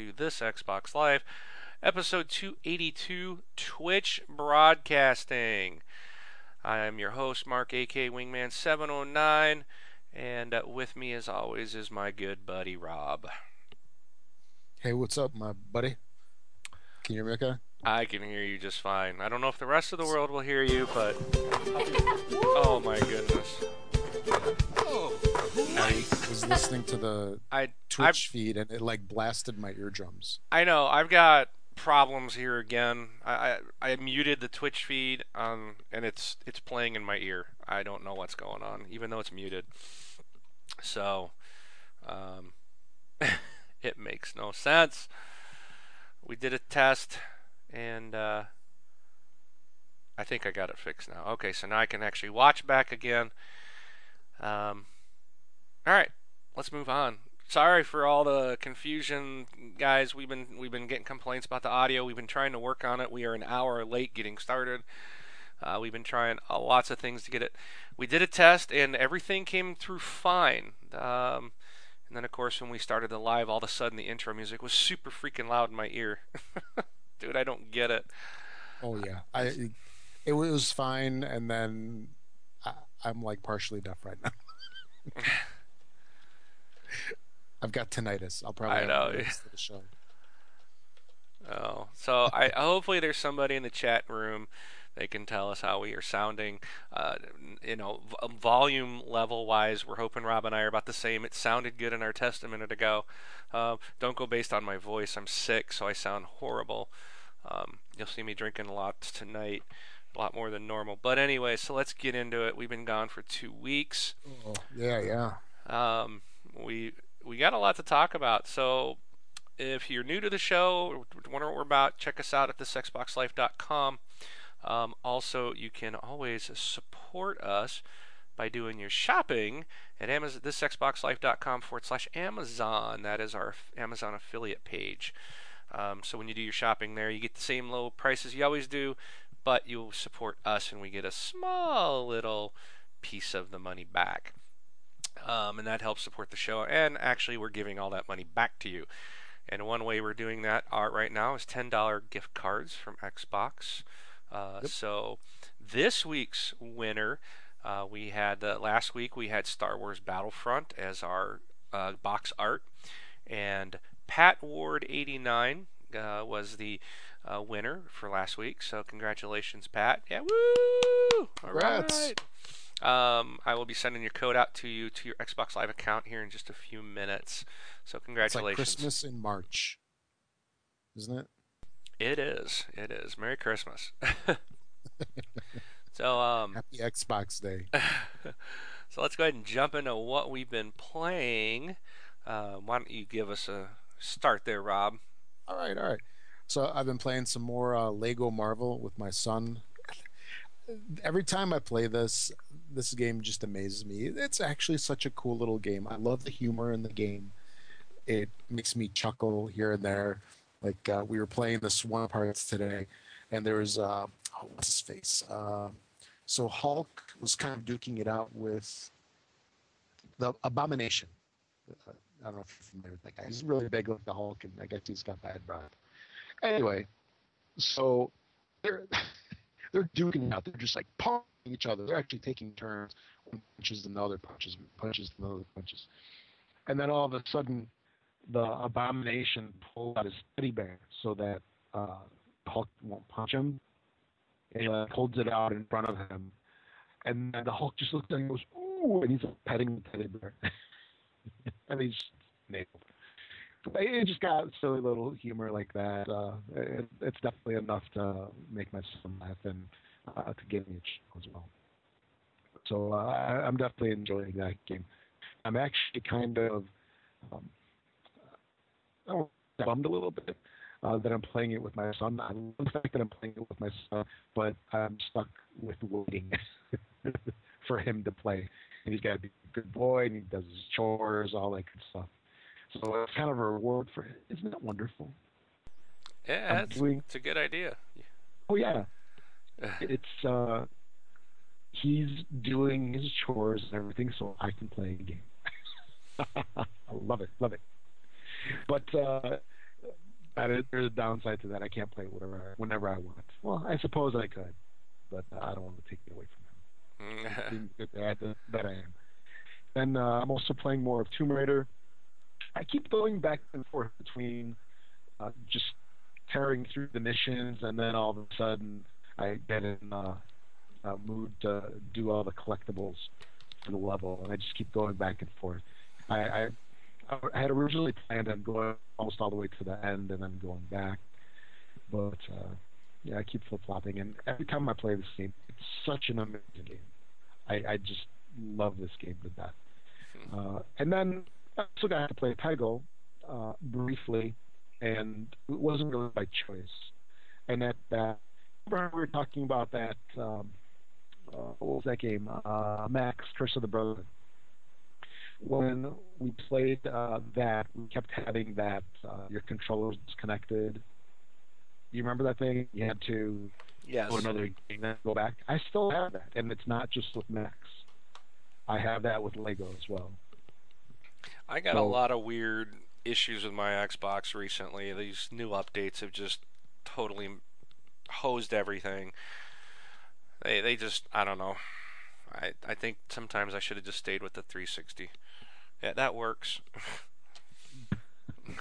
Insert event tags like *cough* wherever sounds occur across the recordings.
everybody, and welcome to this Xbox Life, episode 282, Twitch Broadcasting. I am your host, Mark, AK Wingman709, and uh, with me, as always, is my good buddy Rob. Hey, what's up, my buddy? Can you hear me okay? I can hear you just fine. I don't know if the rest of the world will hear you, but. *laughs* Oh my goodness. I was listening to the *laughs* I Twitch I've, feed and it like blasted my eardrums. I know I've got problems here again. I, I, I muted the Twitch feed um and it's it's playing in my ear. I don't know what's going on, even though it's muted. So, um, *laughs* it makes no sense. We did a test, and uh, I think I got it fixed now. Okay, so now I can actually watch back again. Um, all right, let's move on. Sorry for all the confusion, guys. We've been we've been getting complaints about the audio. We've been trying to work on it. We are an hour late getting started. Uh, we've been trying uh, lots of things to get it. We did a test and everything came through fine. Um, and then, of course, when we started the live, all of a sudden the intro music was super freaking loud in my ear. *laughs* Dude, I don't get it. Oh yeah, I it was fine, and then I'm like partially deaf right now. *laughs* I've got tinnitus. I'll probably I know. the show. Oh, so I *laughs* hopefully there's somebody in the chat room. They can tell us how we are sounding. Uh, you know, v- volume level wise, we're hoping Rob and I are about the same. It sounded good in our test a minute ago. Uh, don't go based on my voice. I'm sick, so I sound horrible. Um, you'll see me drinking a lot tonight, a lot more than normal. But anyway, so let's get into it. We've been gone for two weeks. Oh, yeah, yeah. Um, we we got a lot to talk about. So if you're new to the show, wonder what we're about, check us out at thisxboxlife.com. Um, also, you can always support us by doing your shopping at Amazon, thisxboxlife.com forward slash Amazon. That is our Amazon affiliate page. Um, so when you do your shopping there, you get the same low prices you always do, but you'll support us and we get a small little piece of the money back. Um, and that helps support the show. And actually, we're giving all that money back to you. And one way we're doing that uh, right now is $10 gift cards from Xbox. Uh, Yep. So this week's winner, uh, we had uh, last week we had Star Wars Battlefront as our uh, box art, and Pat Ward 89 uh, was the uh, winner for last week. So congratulations, Pat! Yeah, woo! All Congrats. right. Um, I will be sending your code out to you to your Xbox Live account here in just a few minutes. So congratulations. It's like. Christmas in March, isn't it? It is. It is. Merry Christmas. *laughs* so um Happy Xbox Day. *laughs* so let's go ahead and jump into what we've been playing. Uh, why don't you give us a start there, Rob? All right, all right. So I've been playing some more uh, Lego Marvel with my son. Every time I play this, this game just amazes me. It's actually such a cool little game. I love the humor in the game. It makes me chuckle here and there. Like uh, we were playing the Swan parts today, and there was uh, oh, what's his face? Uh, so Hulk was kind of duking it out with the Abomination. Uh, I don't know if you're familiar with that guy. He's really big like the Hulk, and I guess he's got bad breath. Anyway, so they're *laughs* they're duking out. They're just like punching each other. They're actually taking turns. One punches another, punches, punches another, punches. And then all of a sudden, the abomination pulls out his teddy bear so that uh, Hulk won't punch him. And he like, holds it out in front of him. And then the Hulk just looks at him and goes, ooh, and he's petting the teddy bear. *laughs* and he's nailed. It just got silly little humor like that. Uh, it, it's definitely enough to make my son laugh and uh, to give me a chuckle as well. So uh, I, I'm definitely enjoying that game. I'm actually kind of um, bummed a little bit uh, that I'm playing it with my son. I love the fact that I'm playing it with my son, but I'm stuck with waiting *laughs* for him to play. And he's got to be a good boy, and he does his chores, all that good stuff. So it's kind of a reward for him. Isn't that wonderful? Yeah, it's, doing- it's a good idea. Oh yeah, *sighs* it's uh, he's doing his chores and everything, so I can play a game. *laughs* I love it, love it. but uh, that is, there's a downside to that. I can't play whatever I, whenever I want. Well, I suppose I could, but I don't want to take it away from him. *laughs* that I am. And uh, I'm also playing more of Tomb Raider. I keep going back and forth between uh, just tearing through the missions, and then all of a sudden I get in uh, a mood to do all the collectibles for the level, and I just keep going back and forth. I, I I had originally planned on going almost all the way to the end and then going back, but uh, yeah, I keep flip flopping, and every time I play this game, it's such an amazing game. I, I just love this game to death. Hmm. Uh, and then I also got to play Peggle uh, briefly, and it wasn't really by choice. And at that remember we were talking about that. Um, uh, what was that game? Uh, Max Curse of the Brotherhood. When we played uh, that, we kept having that uh, your controllers disconnected. You remember that thing? You had to yes. go another game, then go back. I still have that, and it's not just with Max. I have that with Lego as well. I got a lot of weird issues with my Xbox recently. These new updates have just totally hosed everything. They they just I don't know. I I think sometimes I should have just stayed with the 360. Yeah, that works. *laughs*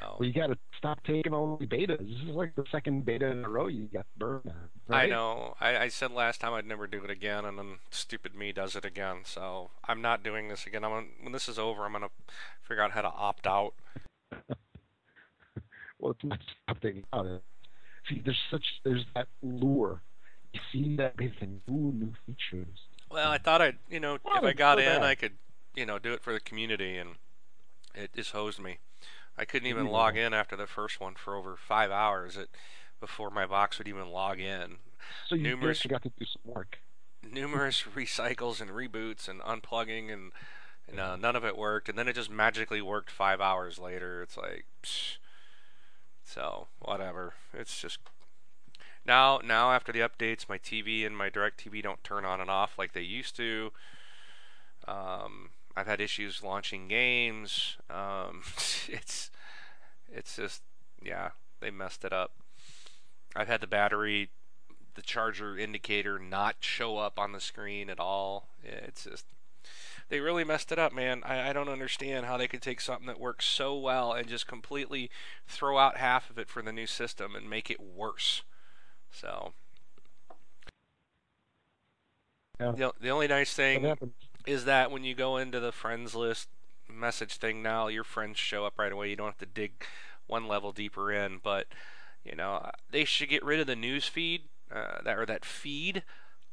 So well, you got to stop taking all the betas. This is like the second beta in a row you got burned. Right? I know. I, I said last time I'd never do it again, and then stupid me does it again. So I'm not doing this again. I'm gonna, when this is over, I'm gonna figure out how to opt out. *laughs* well, it's not opting out. It. See, there's such there's that lure. You see that thing. Ooh, new features. Well, I thought I'd you know well, if I got in, bad. I could you know do it for the community, and it just hosed me. I couldn't even log in after the first one for over five hours it, before my box would even log in. So you numerous, got to do some work. Numerous *laughs* recycles and reboots and unplugging and, and uh, none of it worked. And then it just magically worked five hours later. It's like, psh. so whatever. It's just now. Now after the updates, my TV and my DirecTV don't turn on and off like they used to. Um, I've had issues launching games. Um, *laughs* it's it's just yeah, they messed it up. I've had the battery, the charger indicator not show up on the screen at all. It's just they really messed it up, man. I, I don't understand how they could take something that works so well and just completely throw out half of it for the new system and make it worse. So. Yeah. The, the only nice thing is that when you go into the friends list message thing now, your friends show up right away. You don't have to dig one level deeper in. But you know, they should get rid of the news feed uh, that or that feed.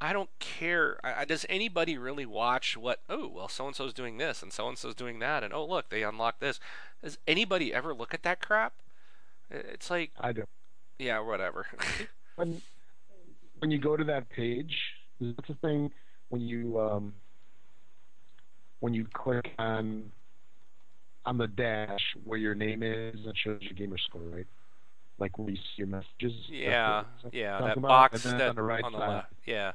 I don't care. I, does anybody really watch what? Oh, well, so and so's doing this, and so and so's doing that, and oh, look, they unlocked this. Does anybody ever look at that crap? It's like I do. Yeah, whatever. when when you go to that page, that's the thing. When you um, when you click on on the dash where your name is, that shows your gamer score, right? Like where you see your messages. Yeah, yeah, that about? box that on the right on the side. Left. Yeah.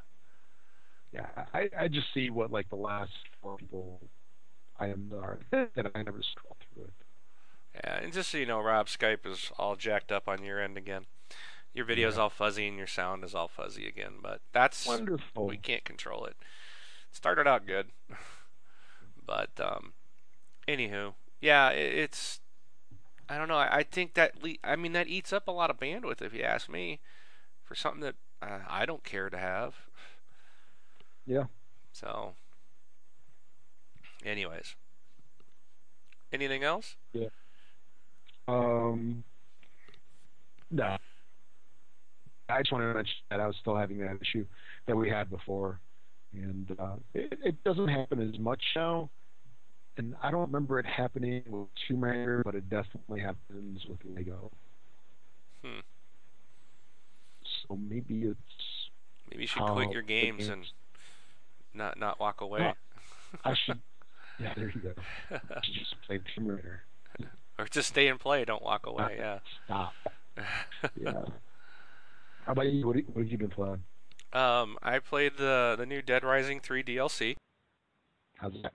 Yeah, I, I just see what like the last four people items are *laughs* that I never scroll through it. Yeah, and just so you know, Rob, Skype is all jacked up on your end again. Your video's yeah. all fuzzy and your sound is all fuzzy again, but that's wonderful. We can't control it. Started out good. *laughs* But um, anywho, yeah, it, it's I don't know. I, I think that le- I mean that eats up a lot of bandwidth if you ask me for something that uh, I don't care to have. Yeah. So, anyways, anything else? Yeah. Um. No. I just wanted to mention that I was still having that issue that we had before, and uh, it, it doesn't happen as much now and I don't remember it happening with Tomb Raider, but it definitely happens with Lego. Hmm. So maybe it's maybe you should quit your games, games, and not not walk away. *laughs* I should. Yeah, there you go. I should just play Tomb Raider. or just stay and play. Don't walk away. Yeah. Stop. *laughs* yeah. How about you? What, what have you been playing? Um, I played the the new Dead Rising 3 DLC. How's that?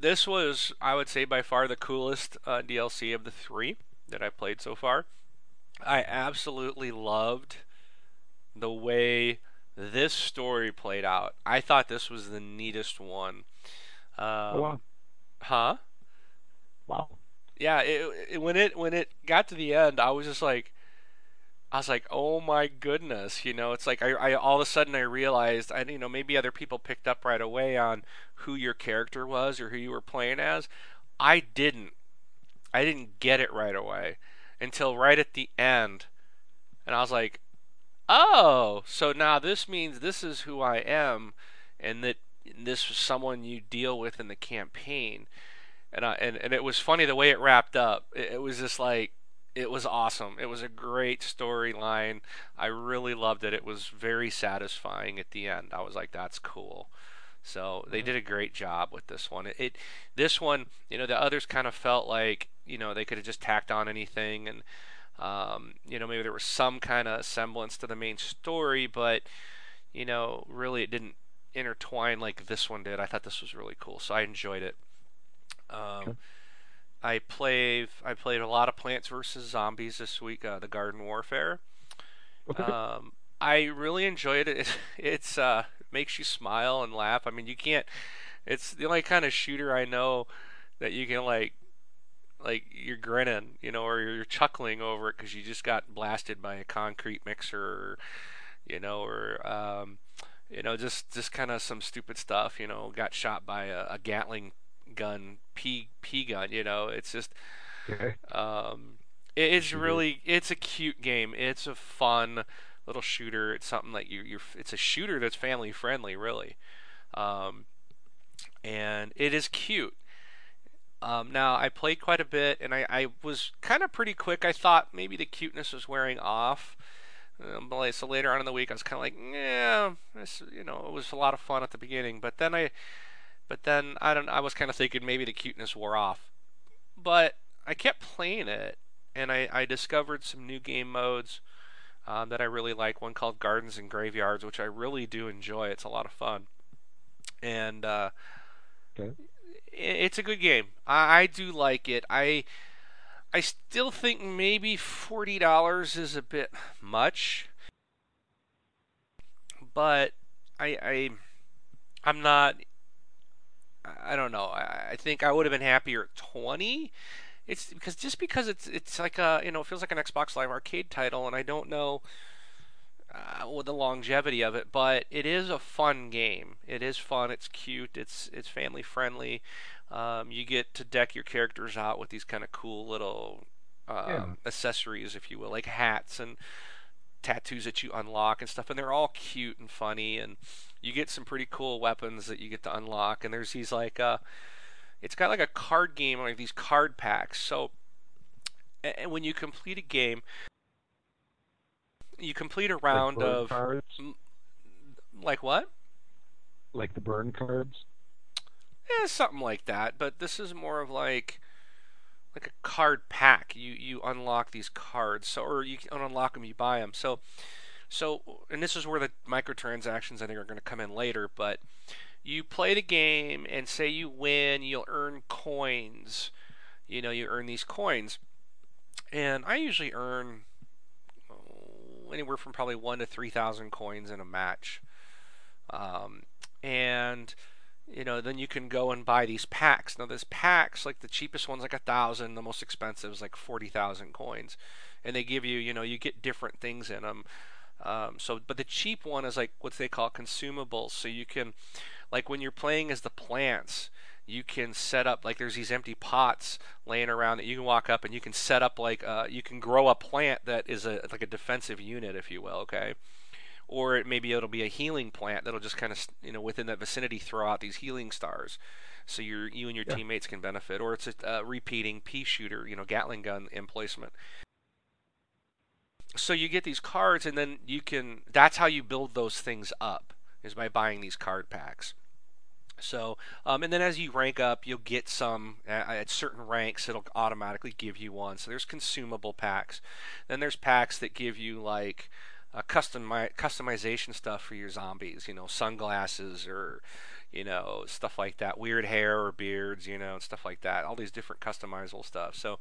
This was, I would say, by far the coolest uh, DLC of the three that I played so far. I absolutely loved the way this story played out. I thought this was the neatest one. Um, Oh, wow. Huh? Wow. Yeah. It, it, when it when it got to the end, I was just like, I was like, oh my goodness, you know, it's like I, I all of a sudden I realized, I you know maybe other people picked up right away on who your character was or who you were playing as. I didn't. I didn't get it right away until right at the end, and I was like, oh, so now this means this is who I am, and that this was someone you deal with in the campaign. And I, and and it was funny the way it wrapped up. It, it was just like it was awesome. It was a great storyline. I really loved it. It was very satisfying at the end. I was like, that's cool. So they did a great job with this one. It, it this one, you know, the others kind of felt like you know they could have just tacked on anything, and um, you know maybe there was some kind of semblance to the main story, but you know really it didn't intertwine like this one did. I thought this was really cool, so I enjoyed it. Um. I play I played a lot of Plants vs Zombies this week, uh, the Garden Warfare. Um, I really enjoyed it. *laughs* It's uh, makes you smile and laugh. I mean, you can't. It's the only kind of shooter I know that you can like, like you're grinning, you know, or you're chuckling over it because you just got blasted by a concrete mixer, or, you know, or um, you know, just just kind of some stupid stuff. You know, got shot by a, a Gatling gun, P P gun. You know, it's just okay. um, it, it's Shooter. really it's a cute game. It's a fun little shooter. It's something that you you're it's a shooter that's family friendly, really, um, and it is cute. Um, now I played quite a bit, and I, I was kind of pretty quick. I thought maybe the cuteness was wearing off. Um, so later on in the week, I was kind of like, yeah, this, you know, it was a lot of fun at the beginning. But then I, but then I don't. I was kind of thinking maybe the cuteness wore off. But I kept playing it, and I, I discovered some new game modes um, that I really like. One called Gardens and Graveyards, which I really do enjoy. It's a lot of fun, and uh, Okay. i- it's a good game. I, I do like it. I I still think maybe forty dollars is a bit much, but I I I'm not. I don't know. I, think I would have been happier at twenty. It's because just because it's it's like a you know it feels like an Xbox Live Arcade title, and I don't know uh, with the longevity of it, but it is a fun game. It is fun. It's cute. It's it's family friendly. Um, you get to deck your characters out with these kind of cool little Yeah. um, accessories, if you will, like hats and tattoos that you unlock and stuff, and they're all cute and funny. And you get some pretty cool weapons that you get to unlock. And there's these like uh, it's got like a card game, like these card packs. So, and when you complete a game, you complete a Like round burn of cards, like what? like the burn cards. Yeah, something like that. But this is more of like like a card pack. You you unlock these cards, so or you unlock them, you buy them. So so and this is where the microtransactions I think are going to come in later. But you play the game and say you win, you'll earn coins. You know, you earn these coins, and I usually earn oh, anywhere from probably one to three thousand coins in a match. Um, and you know, then you can go and buy these packs. Now, this packs, like the cheapest one's like a thousand, the most expensive is like forty thousand coins, and they give you, you know, you get different things in them. Um, so, but the cheap one is like what they call consumables. So you can, like when you're playing as the plants, you can set up like there's these empty pots laying around that you can walk up and you can set up like uh, you can grow a plant that is a like a defensive unit, if you will. Okay or it, maybe it'll be a healing plant that'll just kind of you know within that vicinity throw out these healing stars. So you you and your Yeah. teammates can benefit or it's a uh, repeating pea shooter you know gatling gun emplacement. So you get these cards and then you can that's how you build those things up is by buying these card packs. So um, and then as you rank up you'll get some at, at certain ranks it'll automatically give you one. So there's consumable packs. Then there's packs that give you like uh, custom customization stuff for your zombies. You know, sunglasses or you know, stuff like that, weird hair or beards, you know, and stuff like that. All these different customizable stuff. So,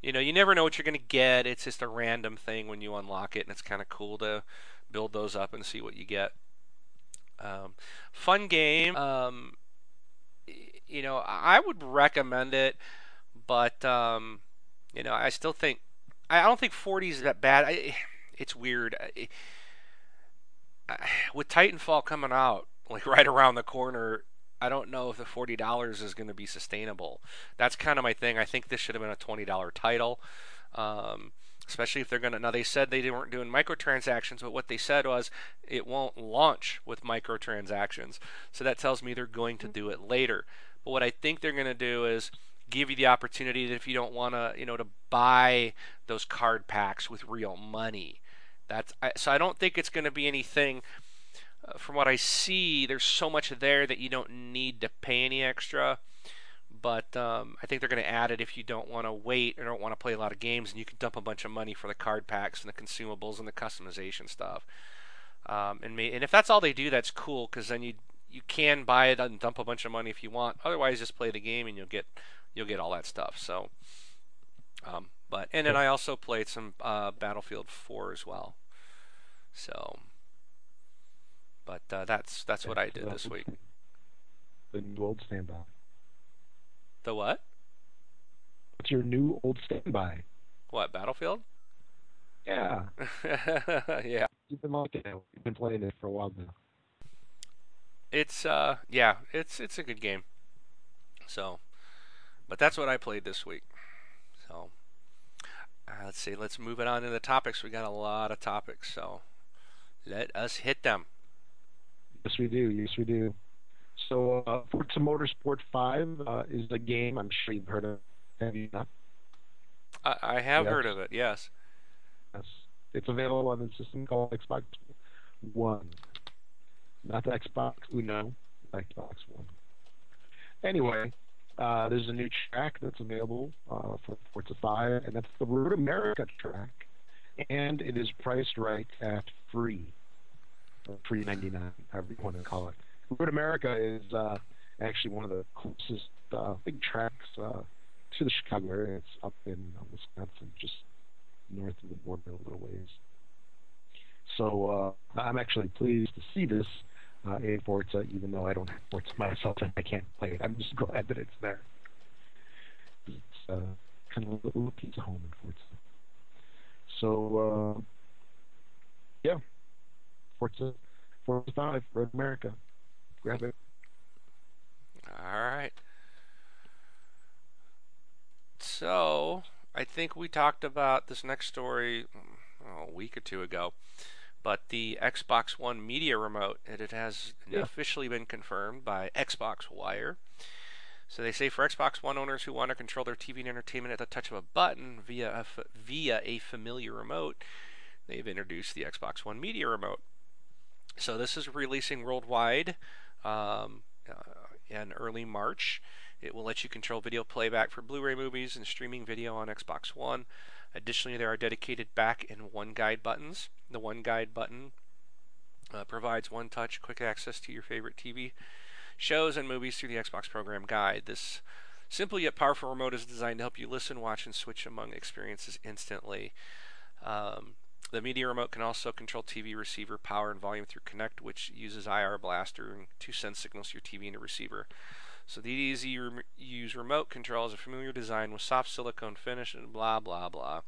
you know, you never know what you're going to get. It's just a random thing when you unlock it, and it's kind of cool to build those up and see what you get. Um, fun game. Um, you know, I would recommend it, but um, you know, I still think I don't think 40 is that bad. I, it's weird. I, I, with Titanfall coming out like *laughs* right around the corner, I don't know if the forty dollars is going to be sustainable. That's kind of my thing. I think this should have been a twenty dollar title, um, especially if they're going to. Now they said they weren't doing microtransactions, but what they said was it won't launch with microtransactions. So that tells me they're going to do it later. But what I think they're going to do is give you the opportunity that if you don't want to, you know, to buy those card packs with real money. That's I, so I don't think it's going to be anything. Uh, from what I see, there's so much there that you don't need to pay any extra. But um, I think they're going to add it if you don't want to wait or don't want to play a lot of games, and you can dump a bunch of money for the card packs and the consumables and the customization stuff. Um, and may, and if that's all they do, that's cool because then you you can buy it and dump a bunch of money if you want. Otherwise, just play the game and you'll get you'll get all that stuff. So, um, but and then I also played some uh, Battlefield 4 as well. So, but uh, that's that's what I did this week. The new old standby. The what? What's your new old standby? What Battlefield? Yeah, *laughs* yeah. you've been liking it. You've been playing it for a while now. It's uh yeah, it's it's a good game. So, but that's what I played this week. So, uh, let's see. Let's move it on to the topics. We got a lot of topics, so let us hit them. Yes, we do. Yes, we do. So, uh, Forza Motorsport 5 uh, is a game I'm sure you've heard of. Have you not? I, I have Yes. heard of it. Yes. Yes. It's available on the system called Xbox One. Not the Xbox Uno, Xbox One. Anyway, uh, there's a new track that's available uh, for Forza 5, and that's the Road America track. And it is priced right at free. Or free 99, however you want to call it. Road America is uh, actually one of the closest uh, big tracks uh, to the Chicago area. It's up in uh, Wisconsin, just north of the border a little ways. So uh, I'm actually pleased to see this uh, in Forza, even though I don't have Forza myself and I can't play it. I'm just glad that it's there. It's uh, kind of a little piece of home in Forza. So uh, yeah, Forza, Forza 5, Road America. Grab it. All right. So, I think we talked about this next story oh, a week or two ago, but the Xbox One media remote, and it has Yeah. officially been confirmed by Xbox Wire. So they say for Xbox One owners who want to control their TV and entertainment at the touch of a button via a via a familiar remote, they've introduced the Xbox One media remote. So this is releasing worldwide um, uh, in early March. It will let you control video playback for Blu-ray movies and streaming video on Xbox One. Additionally, there are dedicated back and one guide buttons. The one guide button uh, provides one-touch quick access to your favorite TV shows and movies through the Xbox Program Guide. This simple yet powerful remote is designed to help you listen, watch, and switch among experiences instantly. Um, the media remote can also control TV receiver power and volume through Kinect, which uses IR Blaster to send signals to your TV and a receiver. So the easy rem- use remote control is a familiar design with soft silicone finish and blah blah blah.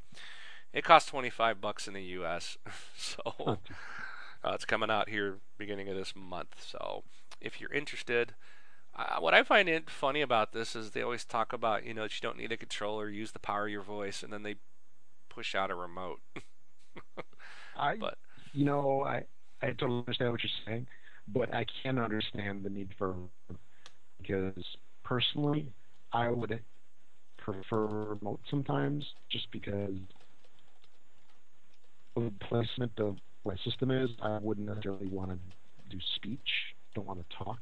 It costs 25 bucks in the U.S. *laughs* so uh, it's coming out here beginning of this month. So if you're interested, uh, what I find it funny about this is they always talk about you know that you don't need a controller, use the power of your voice, and then they push out a remote. *laughs* I, But- you know, I I totally understand what you're saying, but I can understand the need for because personally, I would prefer remote sometimes, just because of the placement of my system is. I wouldn't necessarily want to do speech. Don't want to talk.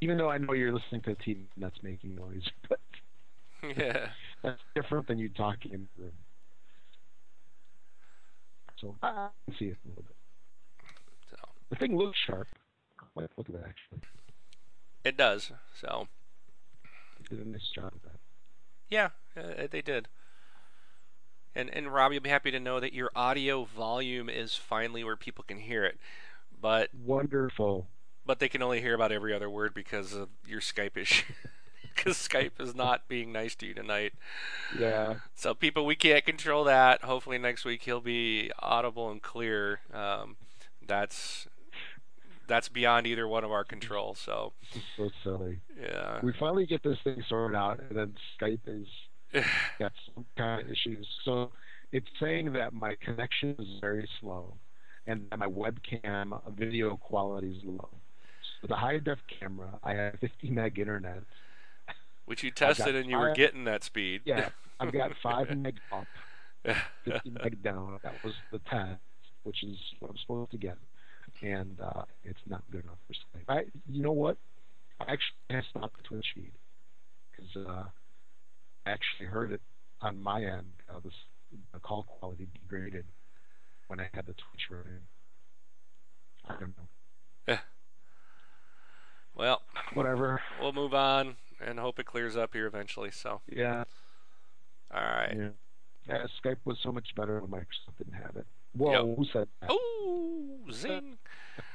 Even though I know you're listening to a TV that's making noise, *laughs* but yeah. that's different than you talking in the room. So I can see it a little bit. So The thing looks sharp. Wait, look at that actually. It does. So They did a nice job of that. yeah, uh, they did. And and Rob, you'll be happy to know that your audio volume is finally where people can hear it, but Wonderful. but they can only hear about every other word because of your Skype issue. *laughs* Because Skype is not being nice to you tonight. Yeah. So people, we can't control that. Hopefully next week he'll be audible and clear. Um, that's that's beyond either one of our control. So *laughs* so silly. yeah, We finally get this thing sorted out, and then Skype is *sighs* got some kind of issues. So it's saying that my connection is very slow, and that my webcam video quality is low. So the high def camera, I have 50 meg internet. which you tested and you were getting that speed. Yeah, I've got *laughs* five meg up, *laughs* 50 meg down. That was the test, which is what I'm supposed to get, and uh, it's not good enough for Skype. I, you know what? I actually have stopped the Twitch feed because uh, I actually heard it on my end. Uh, this the call quality degraded when I had the Twitch running. I don't know. Yeah. Well, Whatever. we'll move on and hope it clears up here eventually. So Yeah. all right. Yeah. yeah. Skype was so much better when Microsoft didn't have it. Whoa, Yep. who said that? Oh, zing!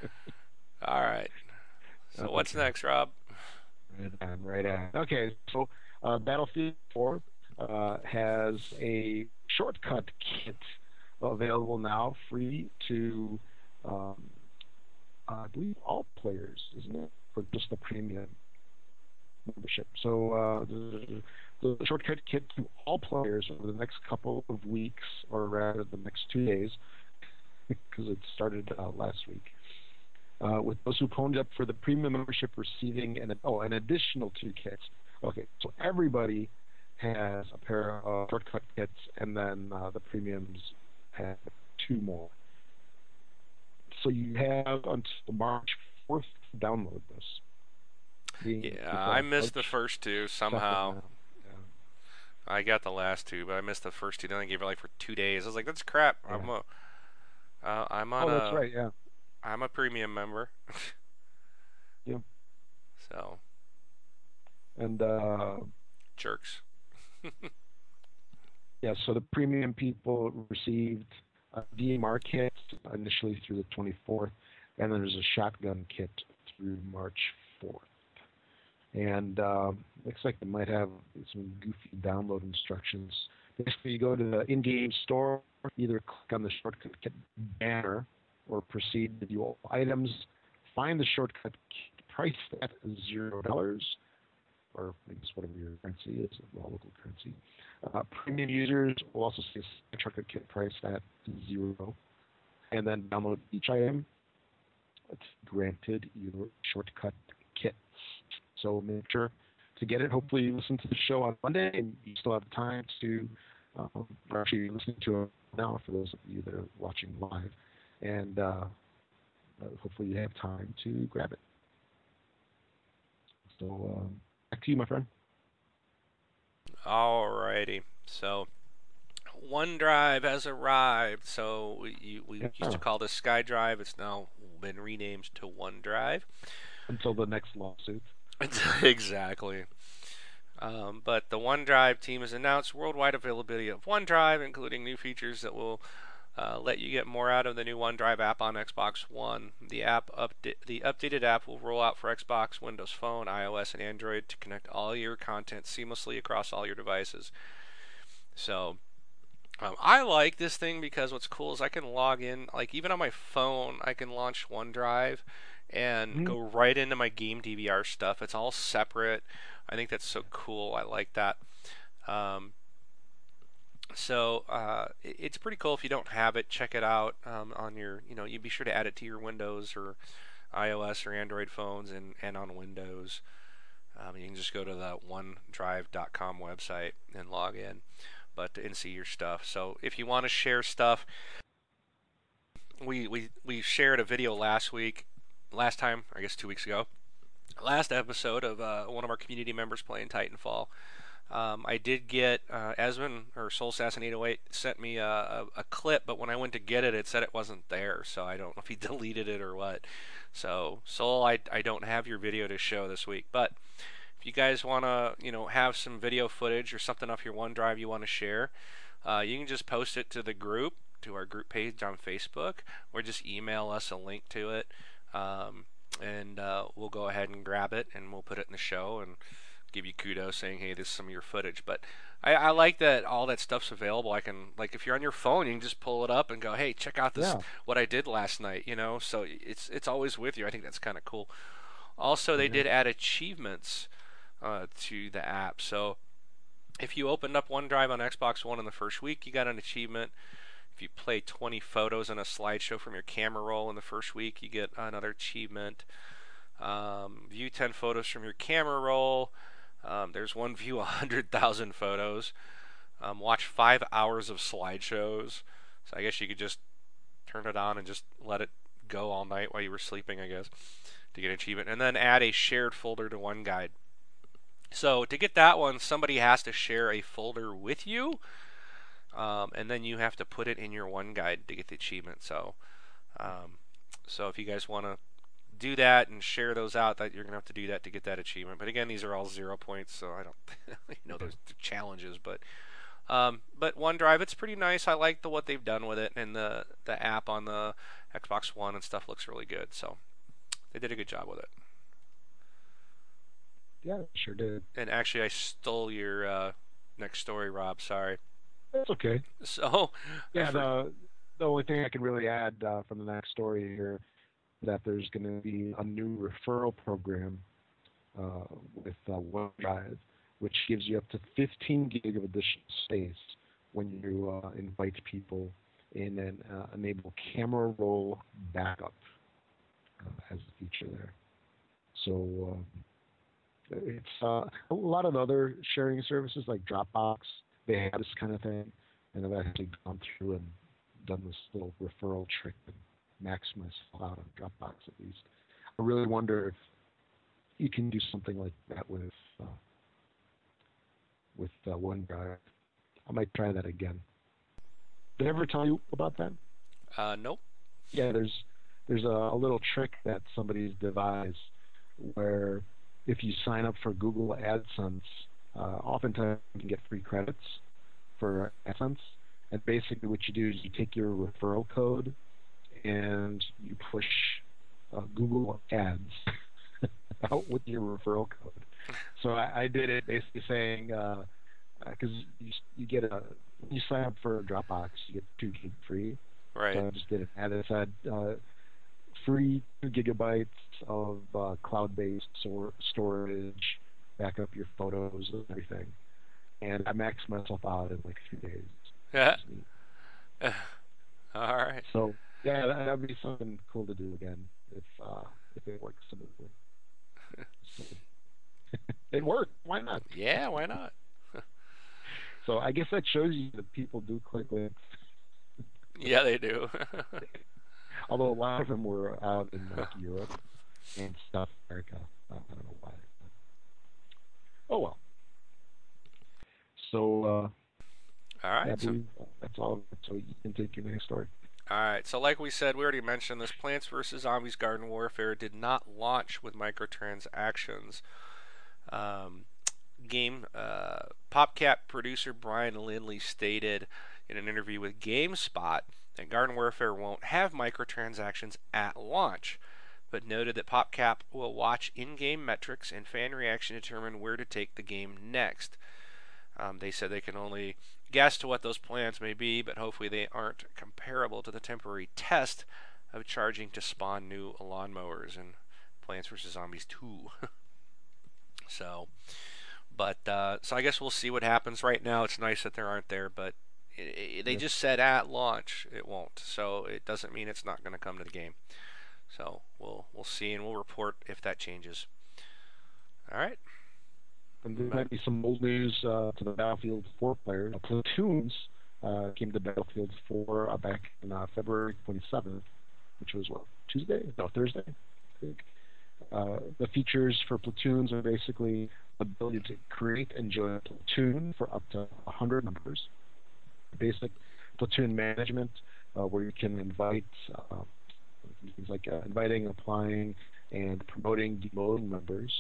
*laughs* all right. So Okay. what's next, Rob? Right on, right on. Okay, so uh, Battlefield 4 uh, has a shortcut kit available now, free to, um, I believe, all players, isn't it? For just the premium membership. So uh, the, shortcut kit to all players over the next couple of weeks, or rather the next two days, *laughs* because it started uh, last week uh, with those who phoned up for the premium membership receiving an oh an additional two kits. Okay, so everybody has a pair of shortcut kits, and then uh, the premiums have two more. So you have until March fourth to download this. The- Yeah, I missed the first two 2nd somehow. Yeah. I got the last two, but I missed the first two. They only gave it like for two days. I was like, "That's crap." I'm a, uh, I'm on Oh, a, that's right. Yeah. I'm a premium member. *laughs* Yep. So And uh, jerks. *laughs* Yeah, so the premium people received a DMR kit initially through the 24th, and then there's a shotgun kit through March 4th. And uh, looks like they might have some goofy download instructions. Basically, you go to the in-game store, either click on the shortcut kit banner, or proceed to view all items. Find the shortcut kit priced at zero dollars, or I guess whatever your currency is, local currency. Uh, premium users will also see a shortcut kit price at zero, and then download each item. It's granted your shortcut kits. So make sure to get it. Hopefully, you listen to the show on Monday, and you still have time to, um, actually listening to it now for those of you that are watching live, and uh, uh, hopefully you have time to grab it. So um, back to you, my friend. Alrighty. So OneDrive has arrived. So we, we used to call this SkyDrive. It's now been renamed to OneDrive. Until the next lawsuit. *laughs* exactly. Um, but the OneDrive team has announced worldwide availability of OneDrive, including new features that will uh, let you get more out of the new OneDrive app on Xbox One. The app upda- the updated app will roll out for Xbox, Windows Phone, iOS, and Android to connect all your content seamlessly across all your devices. So. Um, I like this thing because what's cool is I can log in, like even on my phone, I can launch OneDrive and Mhm. go right into my game DVR stuff. It's all separate. I think that's so cool. I like that. Um, so uh, it's pretty cool. If you don't have it, check it out um, on your. You know, you'd be sure to add it to your Windows or iOS or Android phones and and on Windows. Um, you can just go to the OneDrive.com website and log in, but and see your stuff. So if you want to share stuff, we we we shared a video last week, last time I guess two weeks ago, last episode of uh, one of our community members playing Titanfall. Um, I did get uh, Esmond or Soul Assassin 808 sent me a, a, a, clip, but when I went to get it, it said it wasn't there. So I don't know if he *laughs* deleted it or what. So Soul, I, I don't have your video to show this week. But if you guys want to, you know, have some video footage or something off your OneDrive you want to share, uh, you can just post it to the group, to our group page on Facebook, or just email us a link to it. Um, and uh, we'll go ahead and grab it and we'll put it in the show and give you kudos saying, hey, this is some of your footage. But I, I, like that all that stuff's available. I can, like, if you're on your phone, you can just pull it up and go, hey, check out this, yeah. what I did last night, you know? So it's, it's always with you. I think that's kind of cool. Also, they did add achievements uh, to the app. So if you opened up OneDrive on Xbox One in the first week, you got an achievement. If you play 20 photos in a slideshow from your camera roll in the first week, you get another achievement. Um, view 10 photos from your camera roll. Um, there's one view 100,000 photos. Um, watch five hours of slideshows. So I guess you could just turn it on and just let it go all night while you were sleeping, I guess, to get an achievement. And then add a shared folder to one guide. So to get that one, somebody has to share a folder with you um, and then you have to put it in your one guide to get the achievement. So, um, so if you guys want to do that and share those out, that you're gonna have to do that to get that achievement. But again, these are all zero points, so I don't *laughs* you know there's challenges, but. Um, but OneDrive, it's pretty nice. I like the what they've done with it, and the the app on the Xbox One and stuff looks really good. So they did a good job with it. Yeah, sure did. And actually, I stole your uh, next story, Rob. Sorry. That's okay. So, yeah, the the only thing I can really add uh, from the next story here that there's going to be a new referral program uh, with uh, OneDrive, which gives you up to 15 gig of additional space when you uh, invite people in and uh, enable camera roll backup uh, as a feature there. So it's a lot of other sharing services like Dropbox they have this kind of thing, and I've actually gone through and done this little referral trick and maximize out on Dropbox at least. I really wonder if you can do something like that with uh, with uh, OneDrive. I might try that again. Did I ever tell you about that? Uh, nope. Yeah, there's there's a, a little trick that somebody's devised where if you sign up for Google AdSense oftentimes you can get free credits for AdSense. And basically, what you do is you take your referral code and you push uh, Google Ads *laughs* out with your referral code. So I, I did it basically saying because uh, uh you, you get a you sign up for Dropbox, you get two gig free. Right. So I just did an ad that said uh, free two gigabytes of uh, cloud-based storage back up your photos and everything. And I maxed myself out in like three days. *laughs* Yeah. *laughs* All right. So yeah, that'd be something cool to do again if uh, if it works smoothly. *laughs* so, it worked. Why not? Yeah, why not? so I guess that shows you that people do click links. yeah, they do. Although a lot of them were out in like Europe and South America. I don't know why. Oh well. So. Uh, all right. So, that's all. So you can take your next story. All right. So, like we said, we already mentioned this. Plants vs. Zombies: Garden Warfare did not launch with microtransactions. Um, game uh, PopCap producer Brian Lindley stated in an interview with GameSpot that Garden Warfare won't have microtransactions at launch but noted that PopCap will watch in game metrics and fan reaction to determine where to take the game next. Um, they said they can only guess to what those plans may be, but hopefully they aren't comparable to the temporary test of charging to spawn new lawnmowers in Plants vs. Zombies 2. *laughs* so, but, uh, so I guess we'll see what happens. Right now, it's nice that there aren't there, but it, it, they just said at launch it won't. So it doesn't mean it's not going to come to the game. So we'll we'll see and we'll report if that changes. All right. And there might be some old news uh, to the Battlefield 4 players. Platoons uh, came to Battlefield 4 uh, back in uh, February 27th, which was what Tuesday? No, Thursday. I think. Uh, the features for platoons are basically ability to create and join a platoon for up to 100 members, basic platoon management, uh, where you can invite things like uh, inviting, applying, and promoting, demoting members.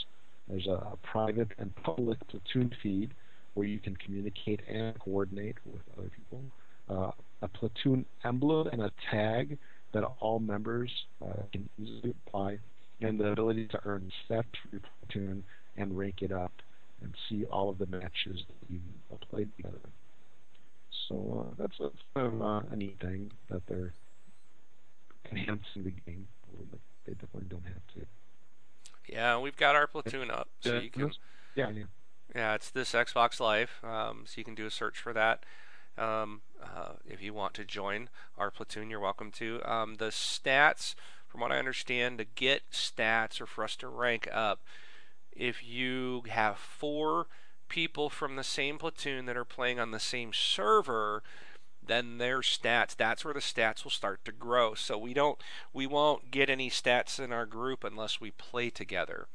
There's a, a private and public platoon feed where you can communicate and coordinate with other people. Uh, a platoon emblem and a tag that all members uh, can easily apply, and the ability to earn stats for your platoon and rank it up and see all of the matches that you played together. So uh, that's, of uh, a neat thing that they're enhancing the game. They definitely don't have to. Yeah, we've got our platoon up, so you can. Yeah, yeah. Yeah, it's this Xbox Life, um, so you can do a search for that. Um, uh, if you want to join our platoon, you're welcome to. Um, the stats, from what I understand, to get stats or for us to rank up, if you have four people from the same platoon that are playing on the same server, then their stats. That's where the stats will start to grow. So we don't we won't get any stats in our group unless we play together.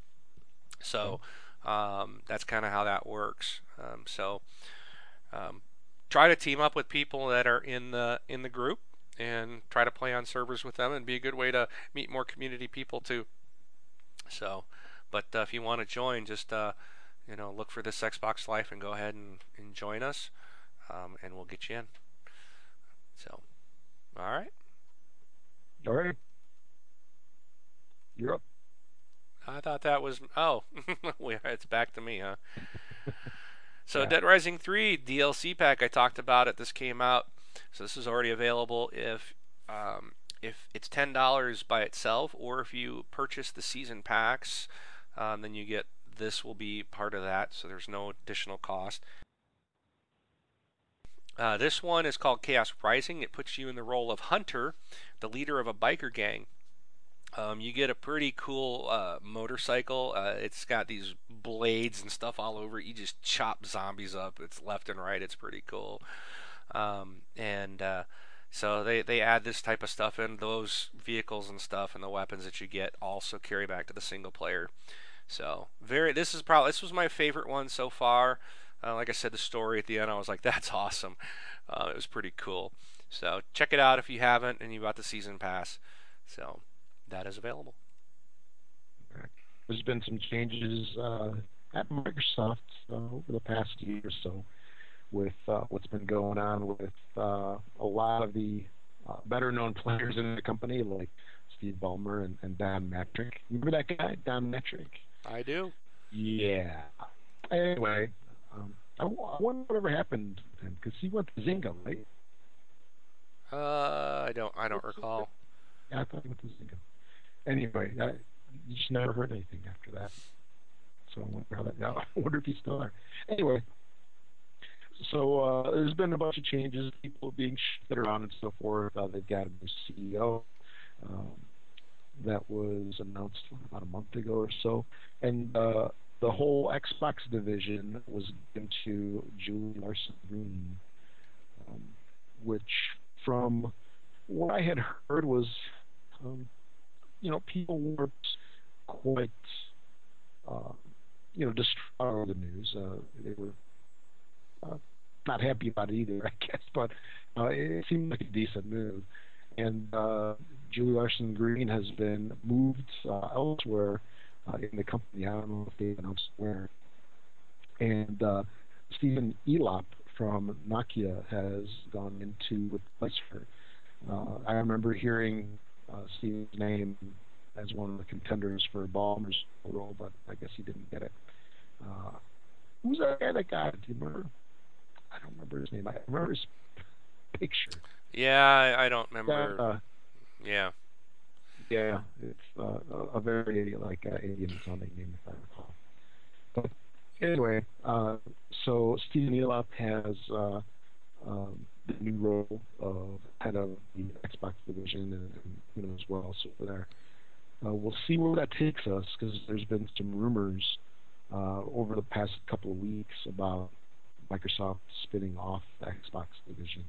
So um, that's kind of how that works. Um, so um, try to team up with people that are in the in the group and try to play on servers with them and be a good way to meet more community people too. So but uh, if you want to join just uh, you know look for this xbox life and go ahead and, and join us um, and we'll get you in so, all right. All right. You're up. I thought that was oh, *laughs* it's back to me, huh? *laughs* so Yeah. Dead Rising 3 DLC pack I talked about it. This came out, so this is already available. If um, if it's ten dollars by itself, or if you purchase the season packs, um, then you get this will be part of that. So there's no additional cost. Uh, this one is called Chaos Rising. It puts you in the role of Hunter, the leader of a biker gang. Um, you get a pretty cool uh, motorcycle. Uh, it's got these blades and stuff all over it. You just chop zombies up. It's left and right. It's pretty cool. Um, and uh, so they, they add this type of stuff in. Those vehicles and stuff and the weapons that you get also carry back to the single player. So very. This is probably this was my favorite one so far. Uh, like I said, the story at the end, I was like, *laughs* that's awesome. Uh, it was pretty cool. So check it out if you haven't and you got the season pass. So that is available. There's been some changes uh, at Microsoft uh, over the past year or so with uh, what's been going on with uh, a lot of the uh, better known players in the company, like Steve Ballmer and, and Don Mattrick. Remember that guy, Don Mattrick? I do. Yeah. Anyway, um, I, I wonder whatever happened because he went to Zynga, right? Uh, I don't. I don't recall. Yeah, I thought he went to Zynga. Anyway, I you just never heard anything after that. So I wonder how that. Now *laughs* I wonder if he's still there. Anyway, so uh, there's been a bunch of changes. People being shifted around and so forth. Uh, they've got a new CEO. Um, that was announced about a month ago or so, and uh, the whole Xbox division was given to Julie Larson Green, um, which, from what I had heard, was, um, you know, people weren't quite, uh, you know, distraught over the news. Uh, they were uh, not happy about it either, *laughs* I guess, but uh, it seemed like a decent move. And uh, Julie Larson Green has been moved elsewhere uh, in the company. I don't know if they've announced where. And uh, Stephen Elop from Nokia has gone into replace her. Uh, I remember hearing uh, Stephen's name as one of the contenders for Ballmer's role, but I guess he didn't get it. Uh, who's that guy that got it? Do you remember? I don't remember his name. I remember his picture. Yeah, I, I don't remember. Uh, yeah. Yeah, it's uh, a- very like uh, Indian sounding name, if I recall. But anyway, uh, so Stephen Elop has uh, um, the new role of head of the Xbox division, and, and who knows what else over there. Uh, we'll see where that takes us because there's been some rumors uh, over the past couple of weeks about Microsoft spinning off the Xbox division.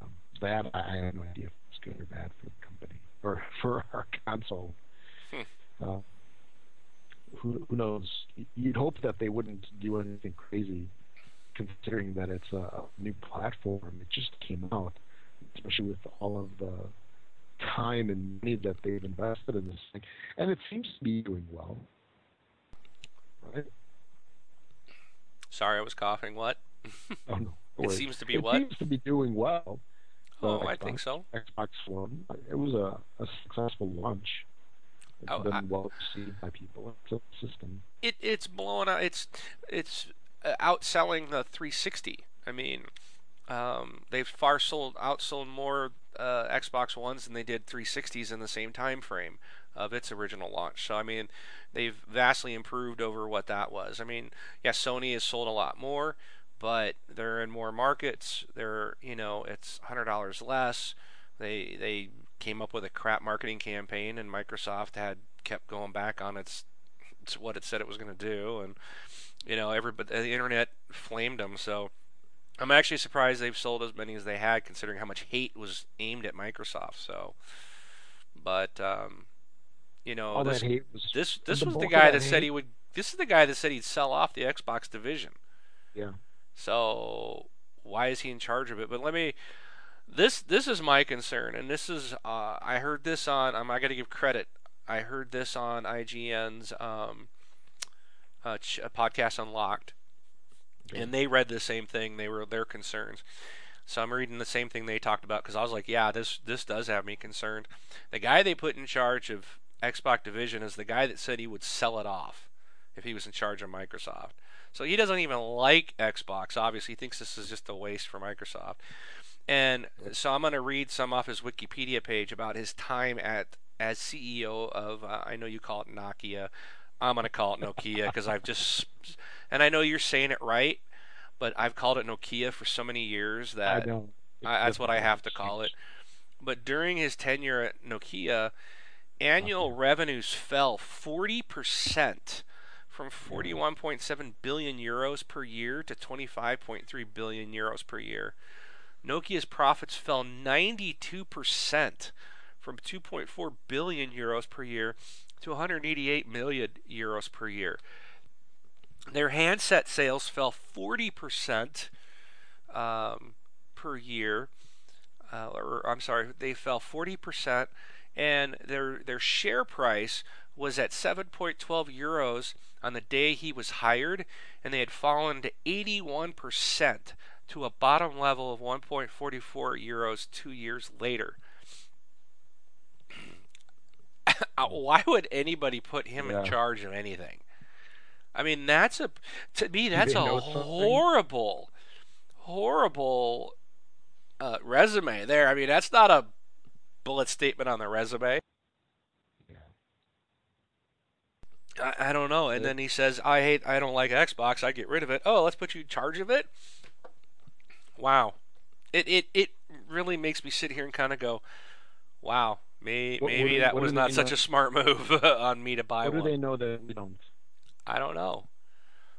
Um, that I have no idea if it's good or bad for the company or *laughs* for our console. Hmm. Uh, who who knows? You'd hope that they wouldn't do anything crazy, considering that it's a new platform. It just came out, especially with all of the time and money that they've invested in this thing, and it seems to be doing well. Right? Sorry, I was coughing. What? Oh no. *laughs* It seems to be it what? seems to be doing well. Oh, the I think so. Xbox One. It was a, a successful launch. It's Oh, been I- well received by people. It's a system. It it's blowing out. It's it's uh, outselling the 360. I mean, um, they've far sold outsold more uh, Xbox Ones than they did 360s in the same time frame of its original launch. So I mean, they've vastly improved over what that was. I mean, yeah, Sony has sold a lot more, but they're in more markets. They're you know it's hundred dollars less. They they came up with a crap marketing campaign, and Microsoft had kept going back on its, its what it said it was going to do, and you know everybody the internet flamed them. So I'm actually surprised they've sold as many as they had, considering how much hate was aimed at Microsoft. So, but um, you know all this that hate was this this the was the guy that that said he would. This is the guy that said he'd sell off the Xbox division. yeah. So why is he in charge of it? But let me. This this is my concern, and this is uh, I heard this on. I'm I got to give credit. I heard this on IGN's um, uh, ch- uh, podcast Unlocked, Okay. and they read the same thing. They were their concerns. So I'm reading the same thing they talked about because I was like, yeah, this this does have me concerned. The guy they put in charge of Xbox Division is the guy that said he would sell it off if he was in charge of Microsoft. So he doesn't even like Xbox. Obviously, he thinks this is just a waste for Microsoft. And so I'm going to read some off his Wikipedia page about his time at as CEO of. Uh, I know you call it Nokia. I'm going to call it Nokia because I've just. And I know you're saying it right, but I've called it Nokia for so many years that. I, that's what I have to call it. But during his tenure at Nokia, annual revenues fell 40% from 41.7 billion euros per year to 25.3 billion euros per year. Nokia's profits fell 92% from 2.4 billion euros per year to 188 million euros per year. Their handset sales fell 40% um, per year, uh, or I'm sorry, they fell 40%, and their their share price was at 7.12 euros on the day he was hired, and they had fallen to 81% to a bottom level of 1.44 euros two years later. *coughs* Uh, Why would anybody put him Yeah. in charge of anything? I mean, that's a to me that's a horrible, horrible uh, resume there. I mean, that's not a bullet statement on the resume. Yeah. I, I don't know. And Yeah. then he says, "I hate, I don't like Xbox. I get rid of it." Oh, let's put you in charge of it. Wow, it it it really makes me sit here and kind of go, "Wow, may, What- what maybe do- that what was not such know? a smart move *laughs* on me to buy one. What do they know that we don't? I don't know.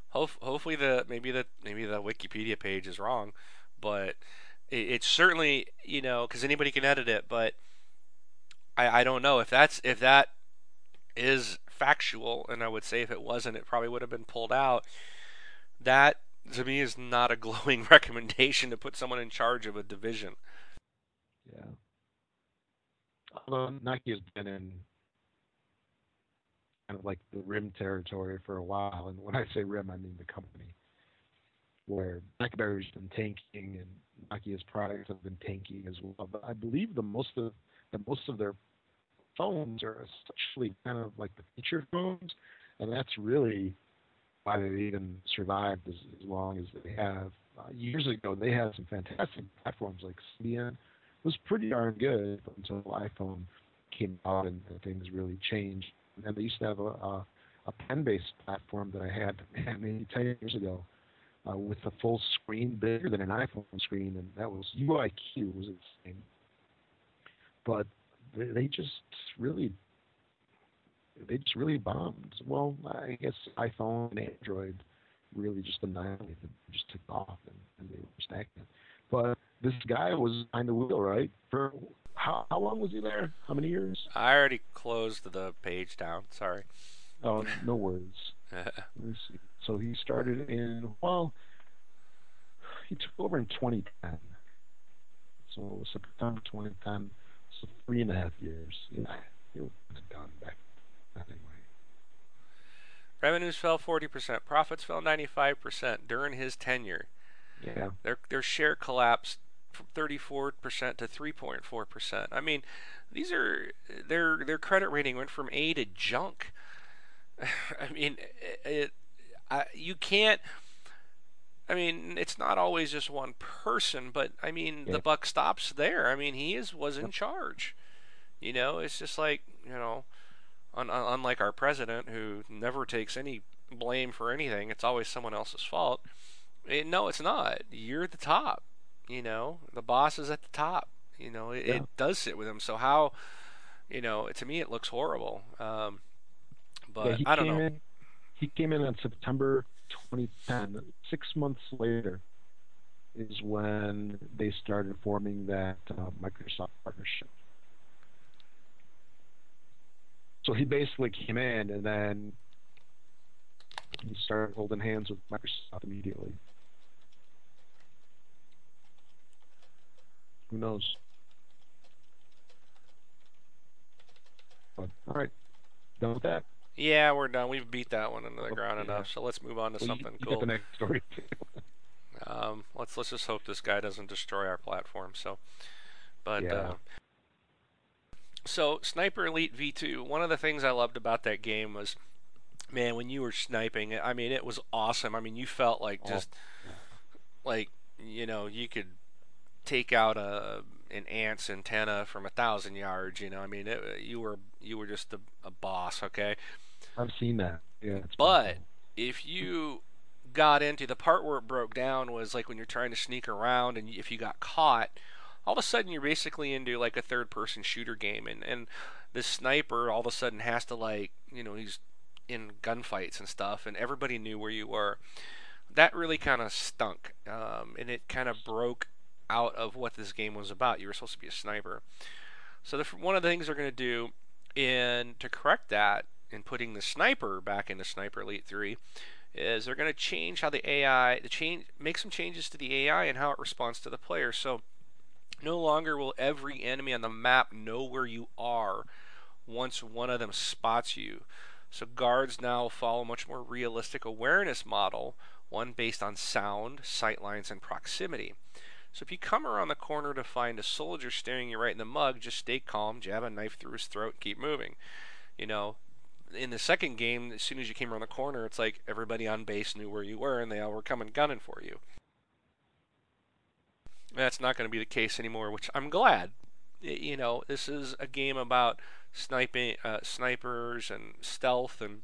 Hope, hopefully the maybe the maybe the Wikipedia page is wrong, but it, it's certainly you know because anybody can edit it. But I I don't know if that's if that is factual, and I would say if it wasn't, it probably would have been pulled out. That to me is not a *laughs* glowing recommendation to put someone in charge of a division. Yeah. Although Nokia's been in kind of like the RIM territory for a while, and when I say RIM, I mean the company, where BlackBerry's been tanking and Nokia's products have been tanking as well. But I believe the most of the most of their phones are essentially kind of like the feature phones, and that's really why they've even survived as, as long as they have. Uh, years ago, they had some fantastic platforms like It was pretty darn good until iPhone came out and, and things really changed. And they used to have a, a, a pen-based platform that I had *laughs* many maybe 10 years ago uh, with a full screen bigger than an iPhone screen, and that was UIQ was its name. But they, they just really, they just really bombed. Well, I guess iPhone and Android really just annihilated, them, just took off, and, and they were stagnant. But this guy was behind the wheel, right? For how how long was he there? How many years? I already closed the page down. Sorry. Oh, no words. *laughs* Let me see. So he started in well, he took over in 2010. So September 2010. So three and a half years. Yeah, he was done back anyway. Revenues fell 40%, profits fell 95% during his tenure. Yeah. Their their share collapsed from 34% to 3.4%. I mean, these are their their credit rating went from A to junk. *sighs* I mean, it, it I, you can't I mean, it's not always just one person, but I mean, Yeah. the buck stops there. I mean, he is was in charge. You know, it's just like you know, un, un, unlike our president who never takes any blame for anything. It's always someone else's fault. It, no, it's not. You're the top. You know, the boss is at the top. You know, it, Yeah. it does sit with him. So how, you know, to me it looks horrible. Um, but yeah, I don't know. In, he came in on September 2010. Six months later is when they started forming that uh, Microsoft partnership. So he basically came in and then he started holding hands with Microsoft immediately. Who knows? But, all right, done with that. Yeah, we're done. We've beat that one into the Oh, ground yeah. enough. So let's move on to Well, something you, cool. the next story. *laughs* Um, let's let's just hope this guy doesn't destroy our platform. So, but Yeah. uh, so Sniper Elite V2. One of the things I loved about that game was, man, when you were sniping, I mean, it was awesome. I mean, you felt like Oh. just like you know you could take out a an ant's antenna from a thousand yards. You know, I mean, it, you were you were just a, a boss. Okay. I've seen that. Yeah. But if you got into the part where it broke down was like when you're trying to sneak around and if you got caught, all of a sudden you're basically into like a third person shooter game and and the sniper all of a sudden has to like, you know, he's in gunfights and stuff and everybody knew where you were. That really kind of stunk. Um, and it kind of broke out of what this game was about. You were supposed to be a sniper. So the, one of the things they're going to do in to correct that in putting the sniper back into Sniper Elite 3 is they're going to change how the AI, the change, make some changes to the AI and how it responds to the player. So no longer will every enemy on the map know where you are once one of them spots you. So guards now follow a much more realistic awareness model, one based on sound, sight lines, and proximity. So if you come around the corner to find a soldier staring you right in the mug, just stay calm, jab a knife through his throat, and keep moving. You know, in the second game, as soon as you came around the corner, it's like everybody on base knew where you were and they all were coming gunning for you. That's not going to be the case anymore, which I'm glad. You know, this is a game about sniping, uh, snipers and stealth, and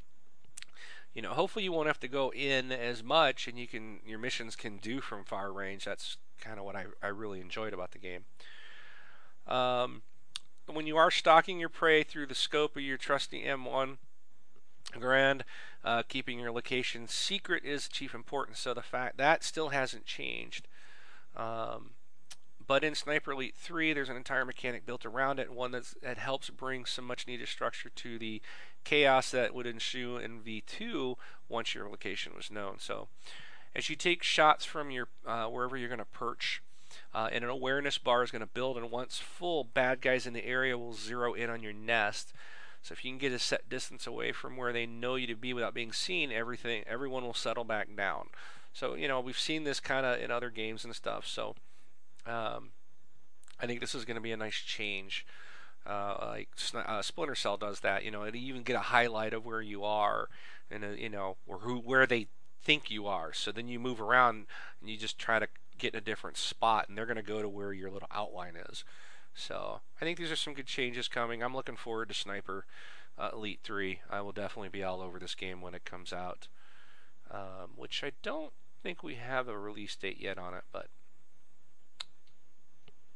you know, hopefully you won't have to go in as much, and you can your missions can do from far range. That's kind of what I I really enjoyed about the game. Um, when you are stalking your prey through the scope of your trusty M1 Garand, uh, keeping your location secret is chief importance. So the fact that still hasn't changed. Um, but in Sniper Elite 3, there's an entire mechanic built around it, one that helps bring some much needed structure to the chaos that would ensue in V2 once your location was known. So, as you take shots from your uh, wherever you're going to perch, uh, and an awareness bar is going to build, and once full, bad guys in the area will zero in on your nest. So if you can get a set distance away from where they know you to be without being seen, everything everyone will settle back down. So you know we've seen this kind of in other games and stuff. So um, I think this is going to be a nice change. Uh, like uh, Splinter Cell does that. You know, it even get a highlight of where you are, and uh, you know, or who where they think you are. So then you move around and you just try to get in a different spot, and they're going to go to where your little outline is. So I think these are some good changes coming. I'm looking forward to Sniper uh, Elite 3. I will definitely be all over this game when it comes out, um, which I don't think we have a release date yet on it, but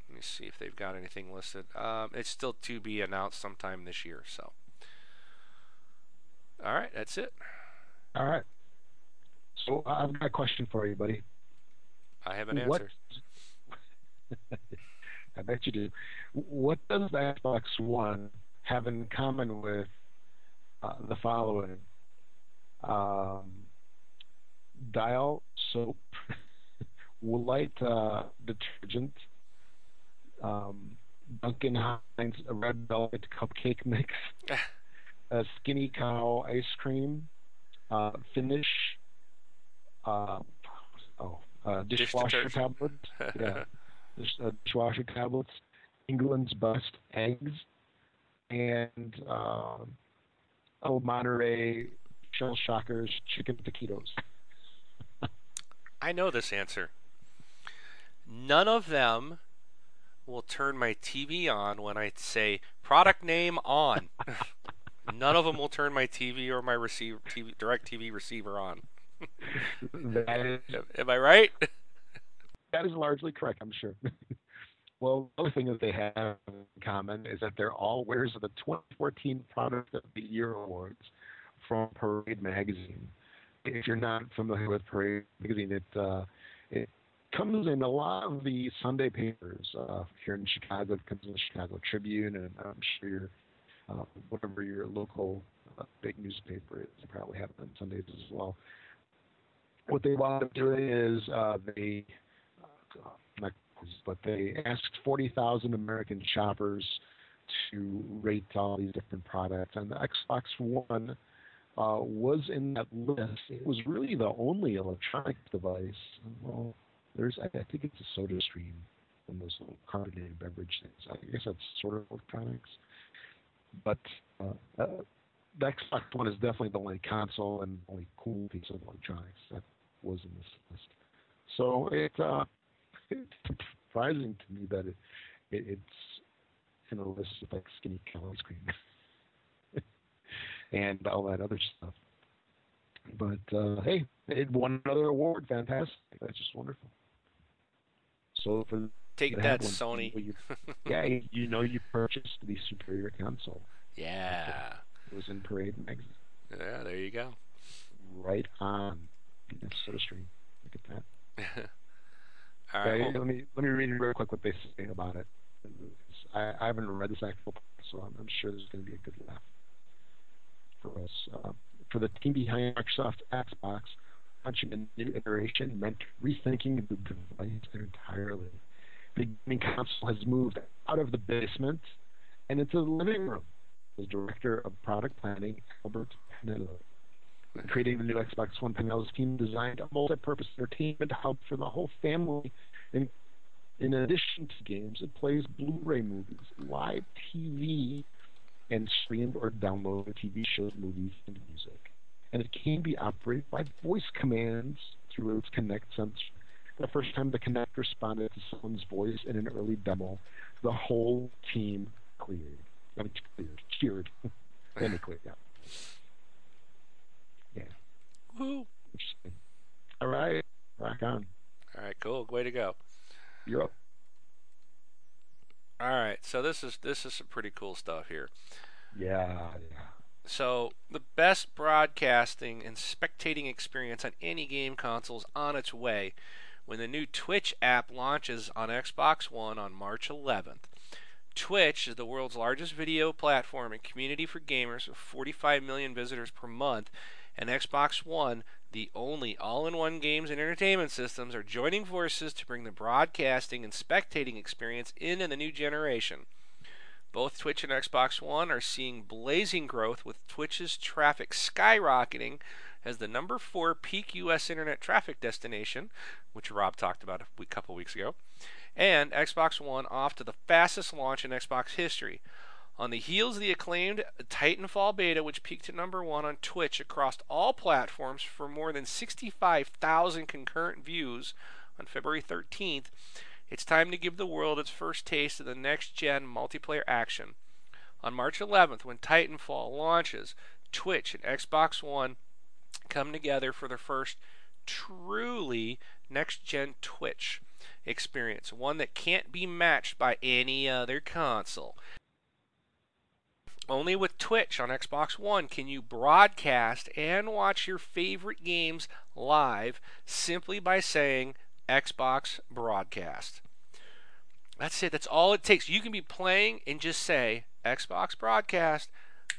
let me see if they've got anything listed. Um, it's still to be announced sometime this year. So, all right, that's it. All right. So I've got a question for you, buddy. I have an What- answer. *laughs* I bet you do. What does the Xbox One have in common with the following: um, Dial soap, *laughs* Woolite uh, detergent, um, Duncan Hines red velvet cupcake mix, *laughs* a Skinny Cow ice cream, uh, Finish, uh, oh, uh, dishwasher Dish tablets, *laughs* yeah, uh, dishwasher tablets, England's best eggs, and um, oh Monterey Shell Shockers chicken taquitos. I know this answer. None of them will turn my TV on when I say product name on. *laughs* None of them will turn my TV or my receiver, TV, DirecTV receiver on. Am I right? That is largely correct, I'm sure. *laughs* well, the other thing that they have in common is that they're all winners of the 2014 Product of the Year awards from Parade Magazine. If you're not familiar with Parade Magazine, it uh, it comes in a lot of the Sunday papers uh, here in Chicago. It comes in the Chicago Tribune, and I'm sure uh, whatever your local uh, big newspaper is, probably have on Sundays as well. What they wound up doing is uh, they but they asked 40,000 American shoppers to rate all these different products, and the Xbox One uh, was in that list. It was really the only electronic device. Well, there's I think it's a Soda Stream, of those little carbonated beverage things. I guess that's sort of electronics, but uh, uh, the Xbox One is definitely the only console and only cool piece of electronics that was in this list. So it uh, it's surprising to me that it, it it's in a list of like skinny cow ice cream *laughs* and all that other stuff. But uh, hey, it won another award. Fantastic. That's just wonderful. So for Take that, one, Sony. you- *laughs* yeah, you- know you purchased the superior console. Yeah. It was in Parade magazine. Yeah, there you go. Right on. Soda Stream. Look at that. *laughs* All Yeah, well, let me let me read real quick what they say about it. I, I haven't read this actual, part, so I'm, I'm sure there's going to be a good laugh for us. Uh, for the team behind Microsoft Xbox, launching a new iteration meant rethinking the device entirely. The gaming console has moved out of the basement and into the living room. The director of product planning, Albert Penello. Creating the new Xbox One, Penello's team designed a multi-purpose entertainment hub for the whole family. In, in addition to games, it plays Blu-ray movies, live TV, and streamed or downloaded TV shows, movies, and music. And it can be operated by voice commands through its Kinect sensor. The first time the Kinect responded to someone's voice in an early demo, the whole team cleared. I mean, cleared, cheered. then *laughs* they cleared, yeah. Woo. All right, rock on. All right, cool. Way to go. You're up. All right, so this is this is some pretty cool stuff here. Yeah, yeah. So the best broadcasting and spectating experience on any game console is on its way when the new Twitch app launches on Xbox One on March 11th. Twitch is the world's largest video platform and community for gamers with 45 million visitors per month, and Xbox One, the only all-in-one games and entertainment systems, are joining forces to bring the broadcasting and spectating experience into the new generation. Both Twitch and Xbox One are seeing blazing growth with Twitch's traffic skyrocketing as the number four peak U.S. internet traffic destination, which Rob talked about a couple weeks ago, and Xbox One off to the fastest launch in Xbox history. On the heels of the acclaimed Titanfall beta, which peaked at number one on Twitch across all platforms for more than 65,000 concurrent views on February 13th, it's time to give the world its first taste of the next gen multiplayer action. On March 11th, when Titanfall launches, Twitch and Xbox One come together for the first truly next gen Twitch experience, one that can't be matched by any other console. Only with Twitch on Xbox One can you broadcast and watch your favorite games live simply by saying Xbox Broadcast. That's it. That's all it takes. You can be playing and just say Xbox Broadcast.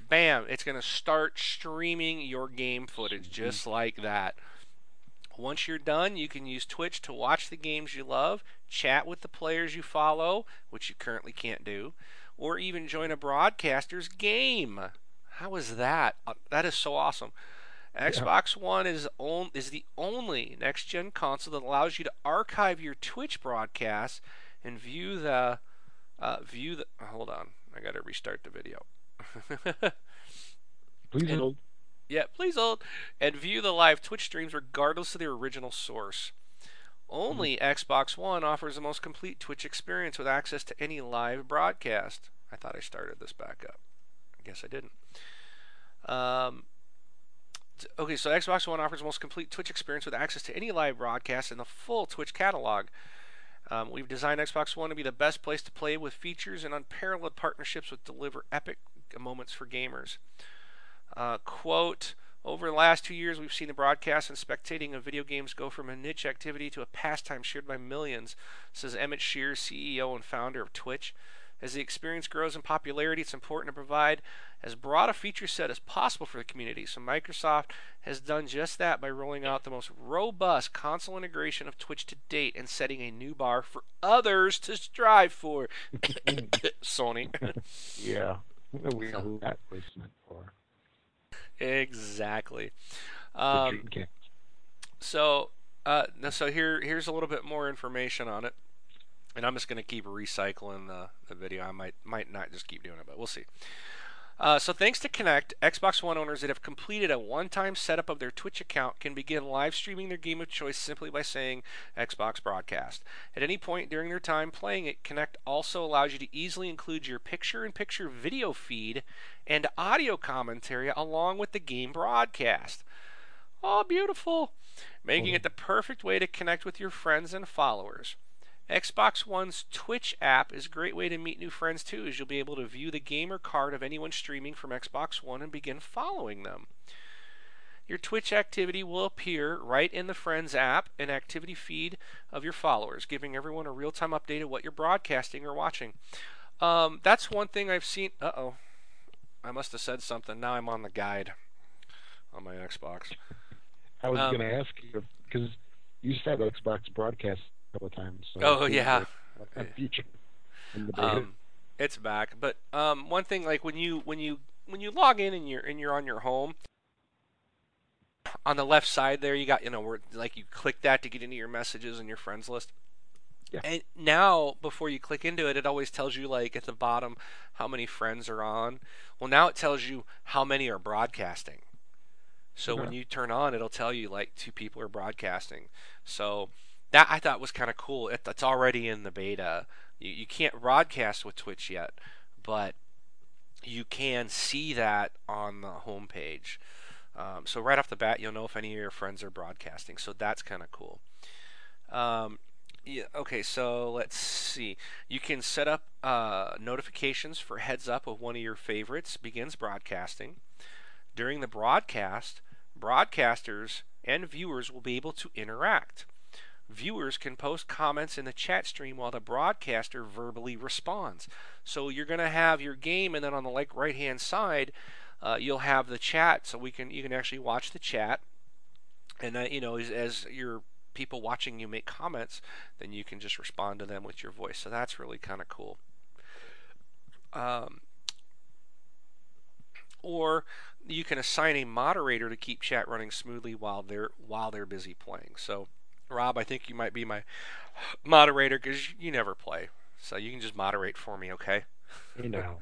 bam, it's going to start streaming your game footage mm-hmm. just like that. Once you're done, you can use Twitch to watch the games you love, chat with the players you follow, which you currently can't do, or even join a broadcaster's game. How is that? Uh, that is so awesome. Xbox One is on, is the only next gen console that allows you to archive your Twitch broadcasts and view the uh, view the. Hold on, I got to restart the video. *laughs* Please And- hold. Yeah, please hold and view the live Twitch streams regardless of their original source. Only Xbox One offers the most complete Twitch experience with access to any live broadcast. I thought I started this back up. I guess I didn't. Um, okay, so Xbox One offers the most complete Twitch experience with access to any live broadcast and the full Twitch catalog. Um, we've designed Xbox One to be the best place to play with features and unparalleled partnerships that deliver epic moments for gamers. Uh, quote, over the last two years, we've seen the broadcast and spectating of video games go from a niche activity to a pastime shared by millions, says Emmett Shear, CEO and founder of Twitch. As the experience grows in popularity, it's important to provide as broad a feature set as possible for the community. So Microsoft has done just that by rolling out the most robust console integration of Twitch to date and setting a new bar for others to strive for. *coughs* Sony. *coughs* Yeah. We know who that was meant for. Exactly. Um. So, uh, so here here's a little bit more information on it, and I'm just going to keep recycling the, the video. I might might not just keep doing it, but we'll see. Uh, so thanks to Kinect, Xbox One owners that have completed a one-time setup of their Twitch account can begin live streaming their game of choice simply by saying Xbox Broadcast. At any point during their time playing it, Kinect also allows you to easily include your picture-in-picture video feed and audio commentary along with the game broadcast. Oh, beautiful! Making it the perfect way to connect with your friends and followers. Xbox One's Twitch app is a great way to meet new friends too, as you'll be able to view the gamer card of anyone streaming from Xbox One and begin following them. Your Twitch activity will appear right in the Friends app and activity feed of your followers, giving everyone a real time update of what you're broadcasting or watching. Um, that's one thing I've seen. Uh oh. I must have said something. Now I'm on the guide on my Xbox. I was um, going to ask you because you said Xbox broadcast couple of times. So Oh, yeah. like a feature *laughs* in the beta. um, it's back. But um, one thing, like when you when you when you log in and you're and you're on your home, on the left side there, you got you know where like you click that to get into your messages and your friends list. Yeah. And now, before you click into it, it always tells you like at the bottom how many friends are on. Well, now it tells you how many are broadcasting. So when you turn on, it'll tell you like two people are broadcasting. So that I thought was kind of cool. It, it's already in the beta. You, you can't broadcast with Twitch yet, but you can see that on the homepage. Um, so right off the bat, you'll know if any of your friends are broadcasting. So that's kind of cool. Um, yeah. Okay. So let's see. You can set up uh, notifications for heads up of one of your favorites begins broadcasting. During the broadcast, broadcasters and viewers will be able to interact. Viewers can post comments in the chat stream while the broadcaster verbally responds. So you're going to have your game, and then on the like right hand side, uh, you'll have the chat, so we can you can actually watch the chat, and you know as, as your people watching you make comments, then you can just respond to them with your voice. So that's really kind of cool. Um, or you can assign a moderator to keep chat running smoothly while they're while they're busy playing. So, Rob, I think you might be my moderator because you never play, so you can just moderate for me, okay? you know.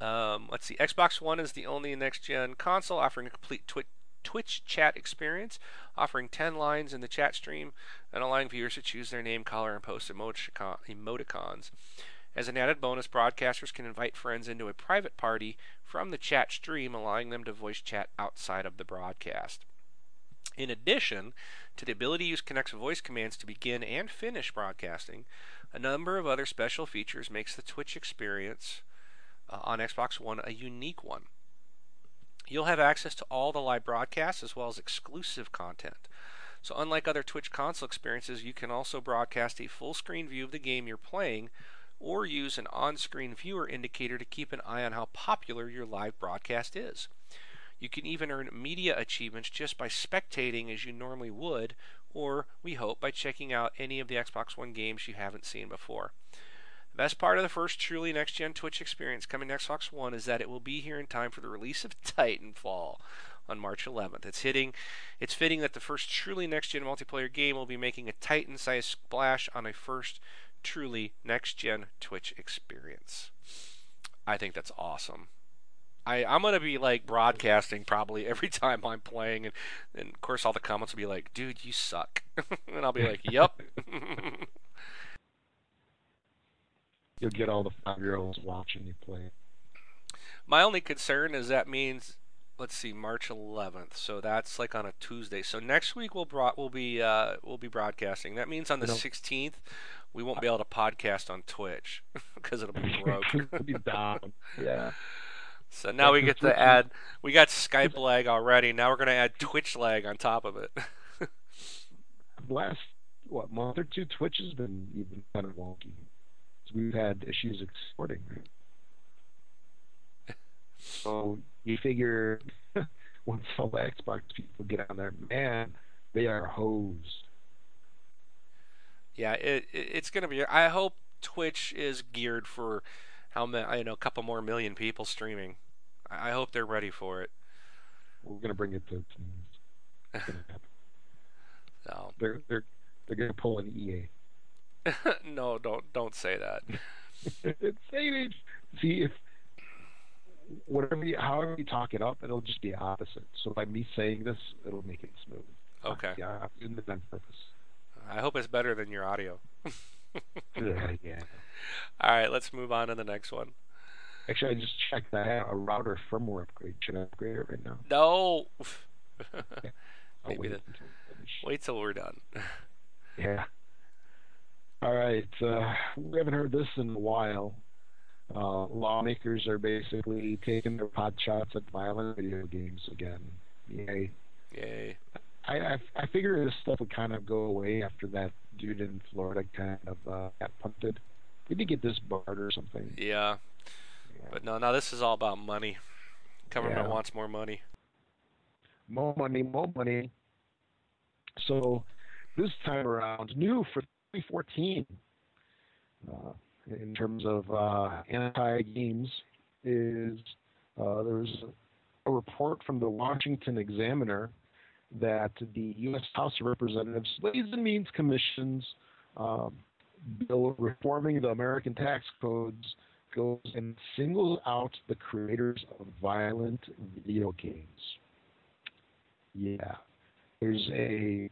Um, let's see. Xbox One is the only next gen console offering a complete Twitch. Twitch chat experience, offering 10 lines in the chat stream and allowing viewers to choose their name, color, and post emoticon- emoticons. As an added bonus, broadcasters can invite friends into a private party from the chat stream, allowing them to voice chat outside of the broadcast. In addition to the ability to use Kinect's voice commands to begin and finish broadcasting, a number of other special features makes the Twitch experience uh, on Xbox One a unique one. You'll have access to all the live broadcasts as well as exclusive content. So, unlike other Twitch console experiences, you can also broadcast a full screen view of the game you're playing or use an on screen viewer indicator to keep an eye on how popular your live broadcast is. You can even earn media achievements just by spectating as you normally would, or we hope by checking out any of the Xbox One games you haven't seen before. The best part of the first truly next gen Twitch experience coming to Xbox One is that it will be here in time for the release of *laughs* Titanfall on March 11th. It's hitting it's fitting that the first truly next gen multiplayer game will be making a Titan-sized splash on a first truly next gen Twitch experience. I think that's awesome. I, I'm gonna be like broadcasting probably every *laughs* time I'm playing, and, and of course all the comments will be like, "Dude, you suck," *laughs* and I'll be like, "Yep." *laughs* You'll get all the five-year-olds watching you play. My only concern is that means, let's see, March 11th. So that's like on a Tuesday. So next week we'll bro- we'll be uh, we'll be broadcasting. That means on the No. 16th we won't be able to podcast on Twitch because it'll be broke. It'll be down. Yeah. So now we get to *laughs* add. We got Skype lag already. Now we're gonna add Twitch lag on top of it. *laughs* last what month or two, Twitch has been even kind of wonky. We've had issues exporting. *laughs* So you figure once all the Xbox people get on there, man, they are hosed. yeah, it, it it's gonna be. I hope Twitch is geared for how many? I know a couple more million people streaming. I I hope they're ready for it. We're gonna bring it to. *laughs* Happen. So They're they're they're gonna pull an EA. *laughs* no, don't don't say that. *laughs* it's saying see if whatever you, however you talk it up, it'll just be opposite. So by me saying this, it'll make it smooth. Okay. Yeah, I'm doing it on purpose. I hope it's better than your audio. yeah, yeah. *laughs* All right, let's move on to the next one. Actually, I just checked that out. A router firmware upgrade. Should I upgrade it right now? No. *laughs* *laughs* I'll Maybe wait the- until we finish. Wait till we're done. Yeah. All right. Uh, we haven't heard this in a while. Uh, lawmakers are basically taking their pot shots at violent video games again. Yay. Yay. I, I, I figure this stuff would kind of go away after that dude in Florida kind of uh, got punted. Did he get this barred or something? Yeah. Yeah. But no, now this is all about money. Government Yeah. wants more money. More money, more money. So this time around, new for 2014, uh, in terms of uh, anti-games, is uh, there's a report from the Washington Examiner that the U.S. House of Representatives Ways and Means Commission's um, bill reforming the American tax codes goes and singles out the creators of violent video games. Yeah. There's a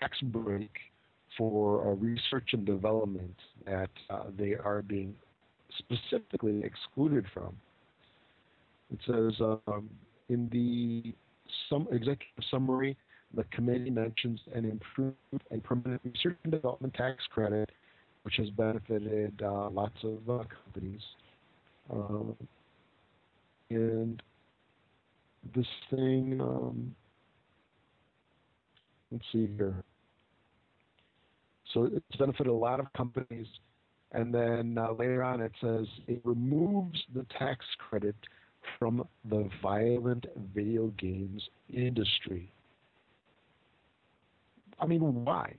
tax break for uh, research and development that uh, they are being specifically excluded from. It says um, in the some executive summary, the committee mentions an improved and permanent research and development tax credit, which has benefited uh, lots of uh, companies. Um, and this thing, um, let's see here. So it's benefited a lot of companies. And then uh, later on, it says it removes the tax credit from the violent video games industry. I mean, why?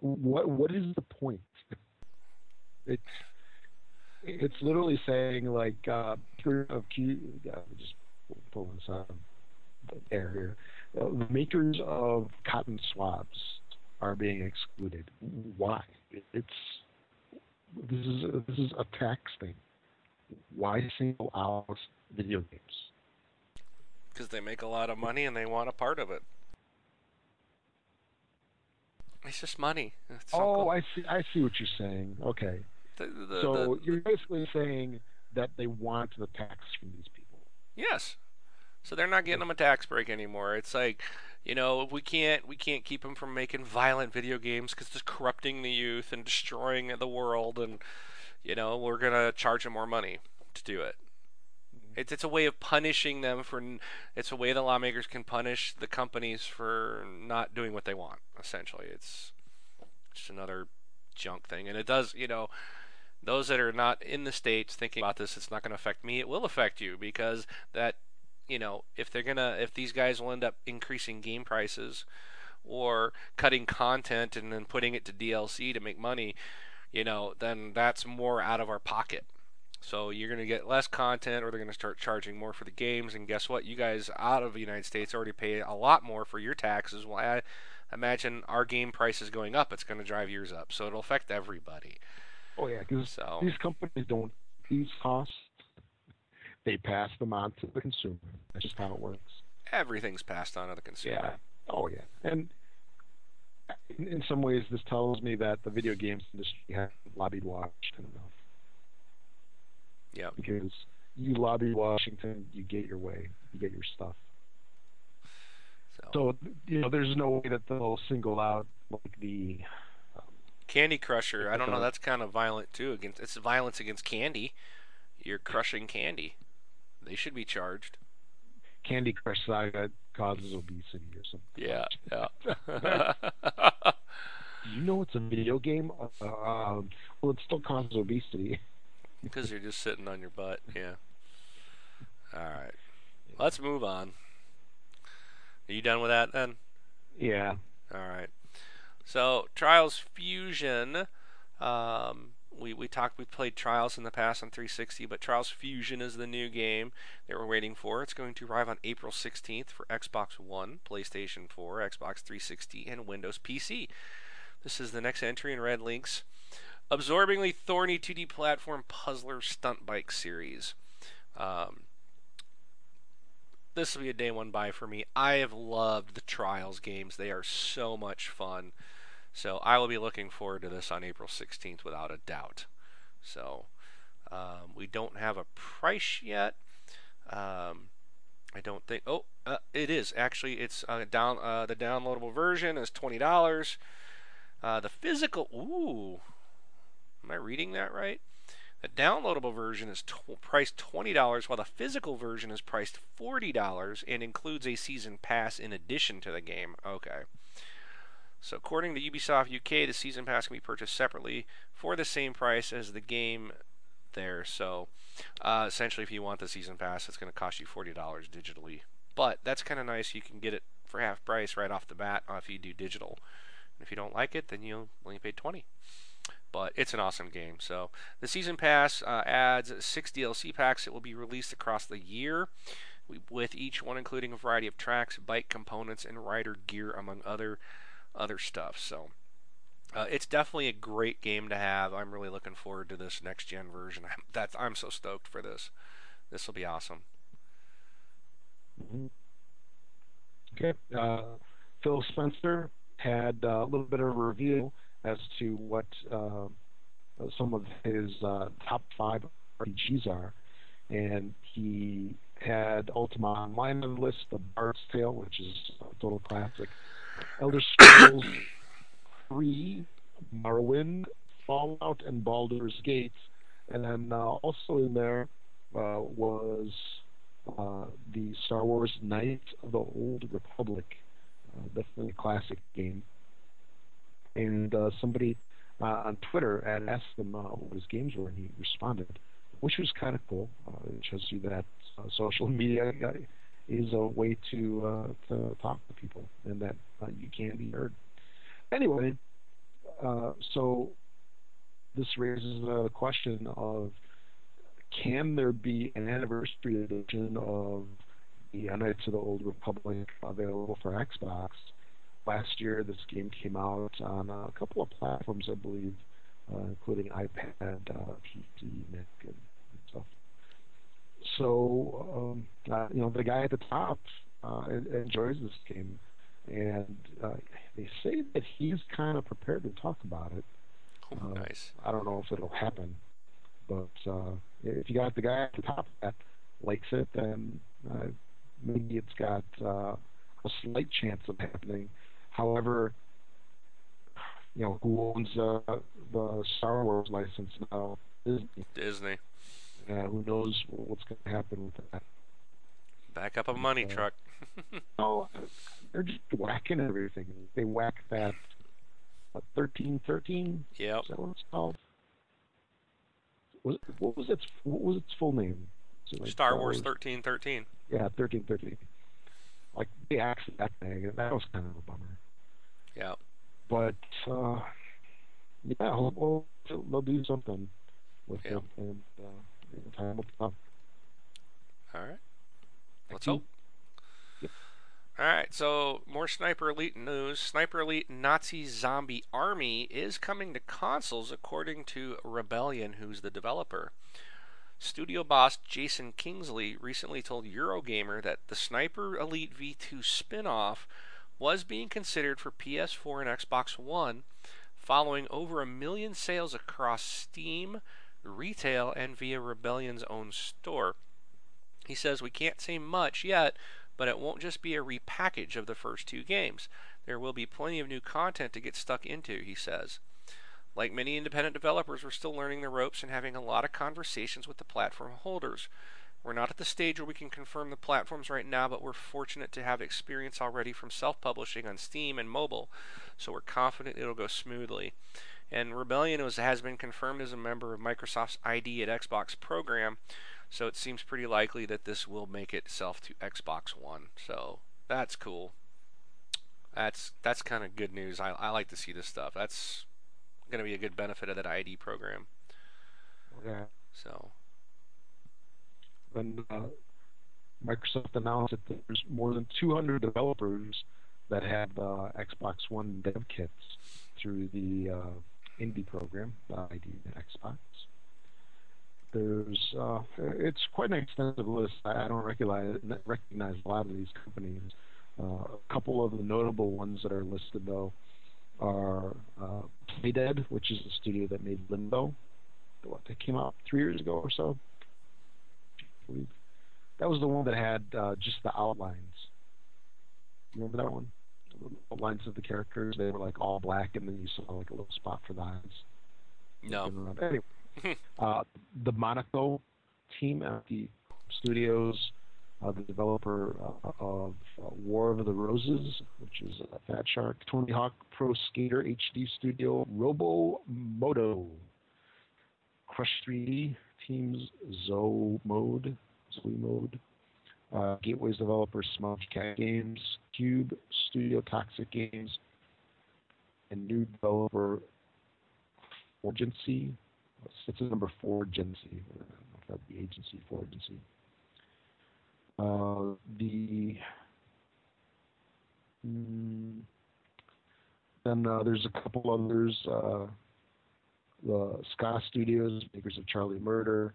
What What is the point? It's it's literally saying like uh, of Q. Just pull this air here. Uh, the makers of cotton swabs are being excluded. Why? It's this is a, this is a tax thing. Why single out video games? Because they make a lot of money and they want a part of it. It's just money. It's Oh, I see. I see what you're saying. Okay, the, the, so the- you're basically saying that they want the tax from these people. Yes. So they're not getting them a tax break anymore. It's like, you know, we can't we can't keep them from making violent video games because it's corrupting the youth and destroying the world, and you know we're gonna charge them more money to do it. It's it's a way of punishing them for. It's a way the lawmakers can punish the companies for not doing what they want. Essentially, it's just another junk thing, and it does. You know, those that are not in the states thinking about this, it's not going to affect me. It will affect you because that, you know, if they're gonna, if these guys will end up increasing game prices or cutting content and then putting it to DLC to make money, you know, then that's more out of our pocket. So you're going to get less content, or they're going to start charging more for the games. And guess what? You guys out of the United States already pay a lot more for your taxes. Well, I imagine our game prices going up. It's going to drive yours up. So it'll affect everybody. Oh yeah, because So these companies don't these costs. They pass them on to the consumer. That's just how it works. everything's passed on to the consumer. Yeah. Oh yeah. And in, in some ways, this tells me that the video games industry hasn't lobbied Washington enough. Yep. Because you lobby Washington, you get your way, you get your stuff. So, So you know, there's no way that they'll single out like the Candy Crusher, I don't know. That's kind of violent too. Against it's violence against candy. You're crushing candy. They should be charged. Candy Crush Saga causes obesity or something. Yeah, yeah. *laughs* You know it's a video game? Uh, um, well, it still causes obesity. Because you're just sitting on your butt. Yeah. All right. Let's move on. Are you done with that then? Yeah. All right. So Trials Fusion, um, we we talked we played Trials in the past on 360, but Trials Fusion is the new game that we're waiting for. It's going to arrive on April 16th for Xbox One, PlayStation 4, Xbox 360, and Windows PC. This is the next entry in RedLynx absorbingly thorny 2D platform puzzler stunt bike series. Um, this will be a day one buy for me. I have loved the Trials games. They are so much fun. So I will be looking forward to this on April 16th without a doubt. So um, we don't have a price yet. Um, I don't think. Oh, uh, it is actually. It's uh, down. Uh, the downloadable version is twenty dollars. Uh, the physical. Ooh, am I reading that right? The downloadable version is tw- priced $20, while the physical version is priced $40 and includes a season pass in addition to the game. Okay. So, according to Ubisoft UK, the season pass can be purchased separately for the same price as the game there. So, uh, essentially, if you want the season pass, it's going to cost you $40 digitally. But that's kind of nice. You can get it for half price right off the bat uh, if you do digital. And if you don't like it, then you'll only pay 20 but it's an awesome game. So the season pass uh, adds six DLC packs that will be released across the year, with each one including a variety of tracks, bike components, and rider gear, among other other stuff. So. Uh, it's definitely a great game to have. I'm really looking forward to this next gen version. I'm, that's I'm so stoked for this. This will be awesome. Mm-hmm. Okay. Uh, Phil Spencer had uh, a little bit of a review as to what uh, some of his uh, top five RPGs are, and he had Ultima Online on the list, The Bard's Tale, which is a total classic, Elder Scrolls 3, Morrowind, Fallout, and Baldur's Gate, and then uh, also in there uh, was uh, the Star Wars Knights of the Old Republic, uh, definitely a classic game and uh, somebody uh, on Twitter had asked him uh, what his games were, and he responded, which was kind of cool. Uh, it shows you that uh, social *laughs* media is a way to uh, to talk to people, and that uh, you can be heard. Anyway, uh, so this raises the question of can there be an anniversary edition of the Knights of the Old Republic available for Xbox? Last year this game came out on a couple of platforms, I believe, uh, including iPad, uh, PC, Mac, and, and stuff. So, um, uh, you know, the guy at the top uh, enjoys this game, and uh, they say that he's kind of prepared to talk about it. Oh, nice. I don't know if it'll happen, but uh, if you got the guy at the top that likes it, then uh, maybe it's got uh, a slight chance of happening. However, you know, who owns uh, the Star Wars license now? Disney. Disney. Uh, who knows what's going to happen with that? Back up a money Uh, truck. *laughs* *laughs* Oh, they're just whacking everything. They whack that what, 1313? Yep. Is that what it's called? was what was its what was its full name? Was like Star, Wars thirteen thirteen. Yeah, thirteen thirteen. Like they axed that thing. That was kind of a bummer. Yeah. But uh, yeah, well, they'll do something with yeah. it, and uh, time will come. All right. Let's hope. All right, so more Sniper Elite news. Sniper Elite Nazi Zombie Army is coming to consoles, according to Rebellion, who's the developer. Studio boss Jason Kingsley recently told Eurogamer that the Sniper Elite V2 spin off was being considered for PS4 and Xbox One, following over a million sales across Steam, retail, and via Rebellion's own store. He says, We can't say much yet, but it won't just be a repackage of the first two games. There will be plenty of new content to get stuck into, he says. Like many independent developers, we're still learning the ropes and having a lot of conversations with the platform holders. We're not at the stage where we can confirm the platforms right now, but we're fortunate to have experience already from self publishing on Steam and mobile, so we're confident it'll go smoothly. And Rebellion was, has been confirmed as a member of Microsoft's ID at Xbox program, so it seems pretty likely that this will make itself to Xbox One. So that's cool. That's that's kind of good news. I, I like to see this stuff. That's going to be a good benefit of that ID program. Yeah. So. And uh, Microsoft announced that there's more than 200 developers that have uh, Xbox One dev kits through the uh, indie program, ID Xbox. There's uh, it's quite an extensive list. I don't recognize recognize a lot of these companies. Uh, a couple of the notable ones that are listed though are uh, Playdead, which is the studio that made Limbo. What they came out three years ago or so. Believe that was the one that had uh, just the outlines. Remember that one? The outlines of the characters. They were like all black, and then you saw like a little spot for the eyes. No. Anyway, *laughs* uh, the Monaco team at the studios, uh, the developer uh, of uh, War of the Roses, which is Fat Shark, Tony Hawk Pro Skater HD Studio, Robo Moto, Crush 3D teams, Zoe Mode, Zoe Mode, uh, Gateways developer Smudge Cat Games, Cube Studio Toxic Games, and new developer Agency it's number four agency. That the agency for agency. Uh, the mm, then uh, there's a couple others. Uh, the Ska Studios, makers of Charlie Murder,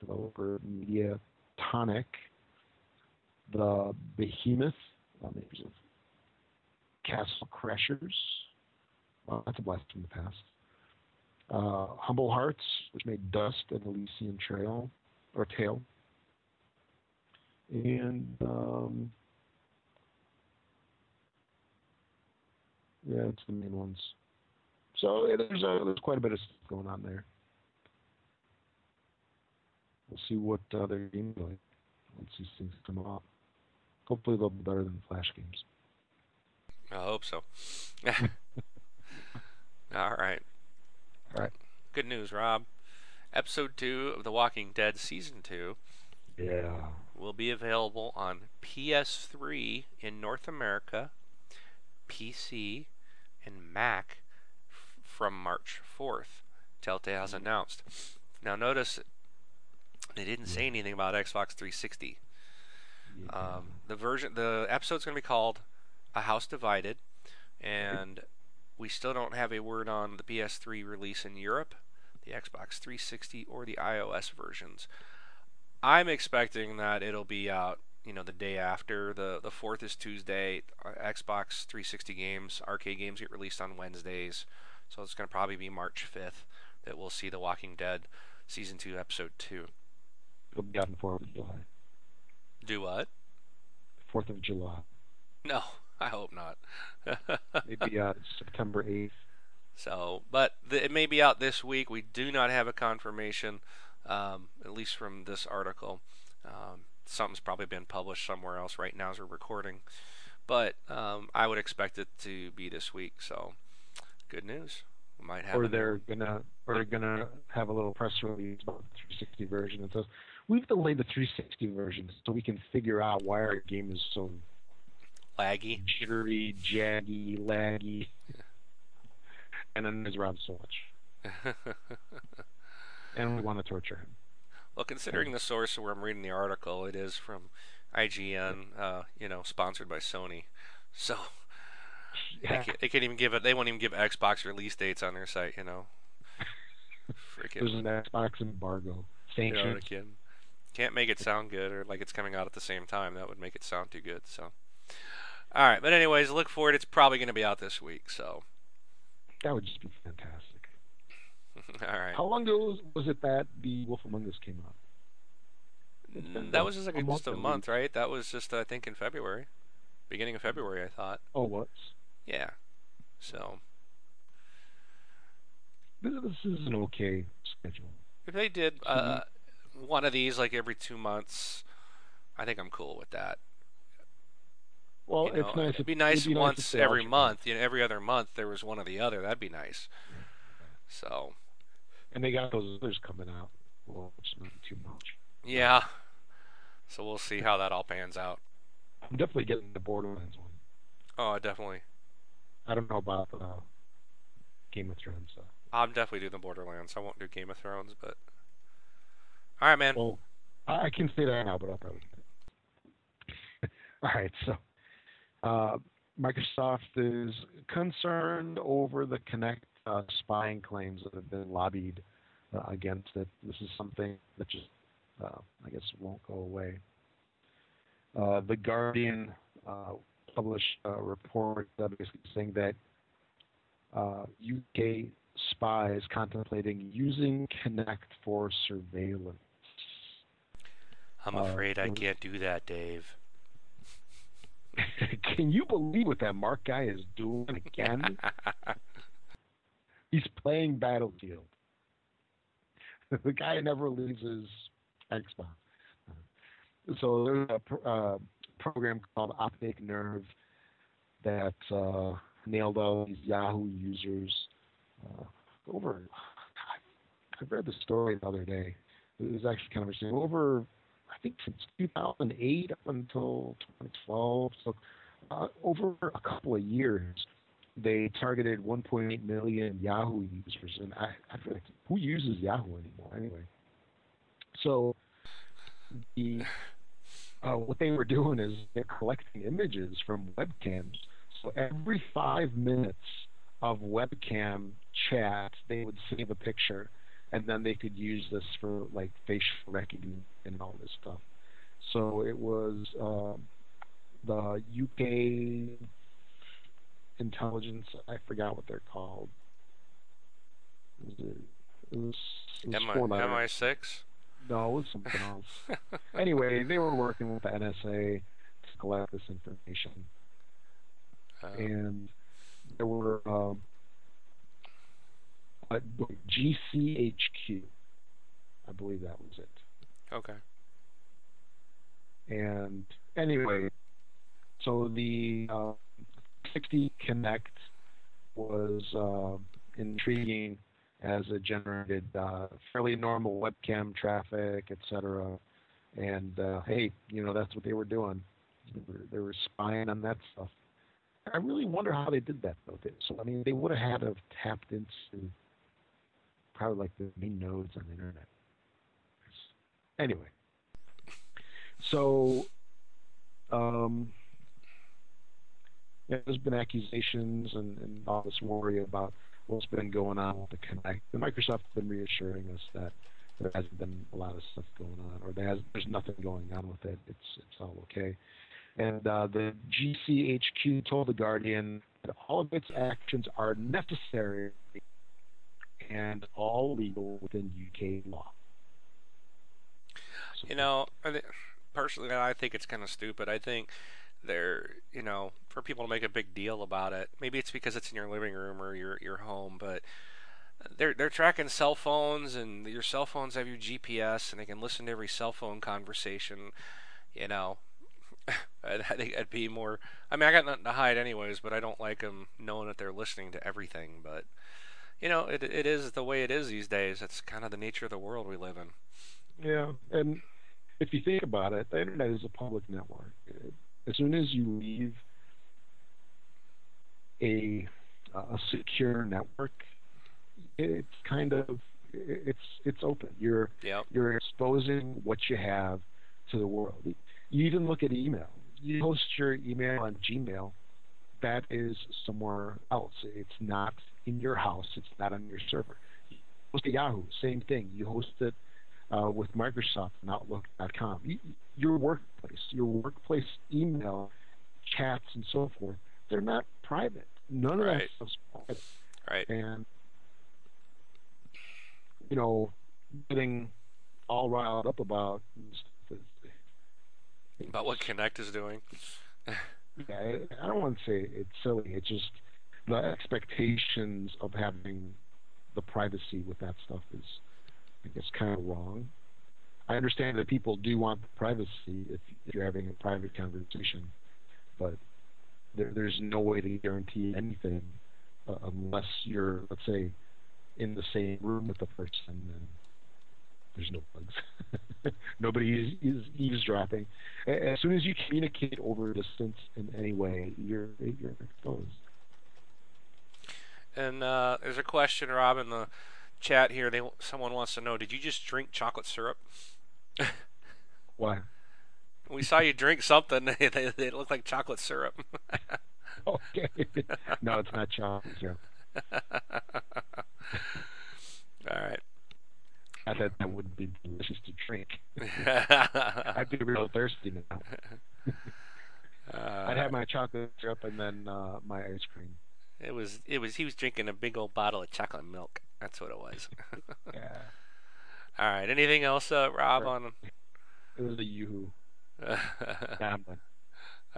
developer Media Tonic, the Behemoth, uh, makers of Castle Crashers. Well, that's a blast from the past uh, Humble Hearts, which made Dust and Elysian Trail or Tail, and um, yeah, it's the main ones. So yeah, there's a, there's quite a bit of stuff going on there. We'll see what uh, their games like once these things come out. Hopefully, they'll be better than Flash games. I hope so. *laughs* All right. All right. Good news, Rob. Episode 2 of The Walking Dead Season 2 yeah. will be available on PS3 in North America, PC, and Mac from March 4th. Telltale has announced. Now, notice they didn't say anything about Xbox 360. Yeah. Um, the version, the episode's going to be called "A House Divided," and we still don't have a word on the PS3 release in Europe, the Xbox 360, or the iOS versions. I'm expecting that it'll be out, you know, the day after. the The fourth is Tuesday. Uh, Xbox 360 games, arcade games get released on Wednesdays, so it's going to probably be March 5th that we'll see The Walking Dead season two, episode two. It'll be out on the Fourth of July. Do what? Fourth of July. No. I hope not. *laughs* Maybe uh, September 8th. So, but the, it may be out this week. We do not have a confirmation, um, at least from this article. Um, something's probably been published somewhere else right now as we're recording. But um, I would expect it to be this week. So, good news. might have. or they're gonna or they're gonna have a little press release about the 360 version and says we've delayed the 360 version so we can figure out why our game is so laggy. jittery, jaggy, laggy, *laughs* and then there's Rob so much, *laughs* and we want to torture him. well, considering the source where I'm reading the article, it is from IGN. Uh, you know, sponsored by Sony. So they, can't, they can't even give it. They won't even give Xbox release dates on their site. You know. *laughs* there's an Xbox embargo You know, sanctioned. they can, can't make it sound good or like it's coming out at the same time. That would make it sound too good. So. All right, but anyways, look for it. It's probably going to be out this week. So. That would just be fantastic. *laughs* All right. How long ago was, it that the Wolf Among Us came out? That was just like a just a month month, right? That was just I think in February, beginning of February, I thought. Oh, what? Yeah. So This, is an okay schedule. if they did uh, one of these like every two months, I think I'm cool with that. Well, You know, it's nice. It'd be nice it'd once if they every month. You know, every other month there was one or the other. That'd be nice. So And they got those others coming out. Well, it's not too much. yeah. So we'll see how that all pans out. I'm definitely getting the Borderlands one. Oh, definitely. I don't know about uh, Game of Thrones stuff. I'm definitely doing the Borderlands. I won't do Game of Thrones, but all right, man. Well, I can say that now, but I'll probably. *laughs* All right, so uh, Microsoft is concerned over the Kinect uh, spying claims that have been lobbied uh, against it. This is something that just, uh, I guess, won't go away. Uh, the Guardian uh, published a report uh, basically saying that uh, UK spies contemplating using Kinect for surveillance. I'm uh, afraid I can't do that, Dave. *laughs* Can you believe what that Mark guy is doing again? *laughs* He's playing Battlefield. *laughs* the guy never leaves his Xbox. So there's a uh, program called Optic Nerve that uh, nailed all these Yahoo users uh, over. I read the story the other day. It was actually kind of interesting. Over, I think, since 2008 up until 2012, so uh, over a couple of years, they targeted 1.8 million Yahoo users, and I, I feel like who uses Yahoo anymore anyway? So the uh, what they were doing is they're collecting images from webcams. So every five minutes of webcam chat, they would save a picture, and then they could use this for like facial recognition and all this stuff. So it was uh, the UK intelligence. I forgot what they're called. It was, it was, it was M- four letters. MI6? No, it was something else. *laughs* anyway, they were working with the NSA to collect this information, Uh, and there were um, uh, GCHQ, I believe that was it. okay. And anyway, so the uh, 60 Kinect was uh, intriguing as it generated uh, fairly normal webcam traffic, etc. And uh, hey, you know that's what they were doing. They were, they were spying on that stuff. I really wonder how they did that though. So I mean, they would have had to have tapped into probably like the main nodes on the internet. Anyway, so um, yeah, there's been accusations and, and all this worry about what's been going on with the Kinect. And Microsoft has been reassuring us that there hasn't been a lot of stuff going on, or there there's nothing going on with it. It's it's all okay. And uh, the GCHQ told the Guardian that all of its actions are necessary and all legal within UK law. So- You know, personally, I think it's kind of stupid. I think they're, you know, for people to make a big deal about it. Maybe it's because it's in your living room or your your home, but they're they're tracking cell phones, and your cell phones have your GPS, and they can listen to every cell phone conversation. You know, *laughs* I think it'd be more. I mean, I got nothing to hide, anyways, but I don't like them knowing that they're listening to everything. But you know, it it is the way it is these days. It's kind of the nature of the world we live in. Yeah, and if you think about it, the internet is a public network. As soon as you leave a a secure network, it's kind of it's it's open. You're Yep. you're exposing what you have to the world. You even look at email. You host your email on Gmail. That is somewhere else. It's not in your house. It's not on your server. You host at Yahoo, same thing. You host it uh, with Microsoft and Outlook.com. Your workplace, your workplace email, chats, and so forth, they're not private. None of that Right. stuff's private. Right. And you know, getting all riled up about About what Kinect is doing. *laughs* yeah, I, I don't want to say it's silly. It's just the expectations of having the privacy with that stuff is, I guess, kind of wrong. I understand that people do want privacy if, if you're having a private conversation, but there, there's no way to guarantee anything uh, unless you're, let's say, in the same room with the person and there's no bugs. *laughs* Nobody is, is eavesdropping. As soon as you communicate over distance in any way, you're you're exposed. And uh, there's a question, Rob, in the chat here. They someone wants to know: Did you just drink chocolate syrup? *laughs* Why? We saw you drink something. *laughs* They, they, they look like chocolate syrup. *laughs* Okay. no, it's not chocolate. syrup. All right. I thought that would be delicious to drink. I'd be real thirsty now. Uh, I'd have my chocolate syrup and then uh, my ice cream. It was. It was. He was drinking a big old bottle of chocolate milk. That's what it was. *laughs* Yeah. All right. Anything else, uh, Rob? On. It was a yoo-hoo. *laughs*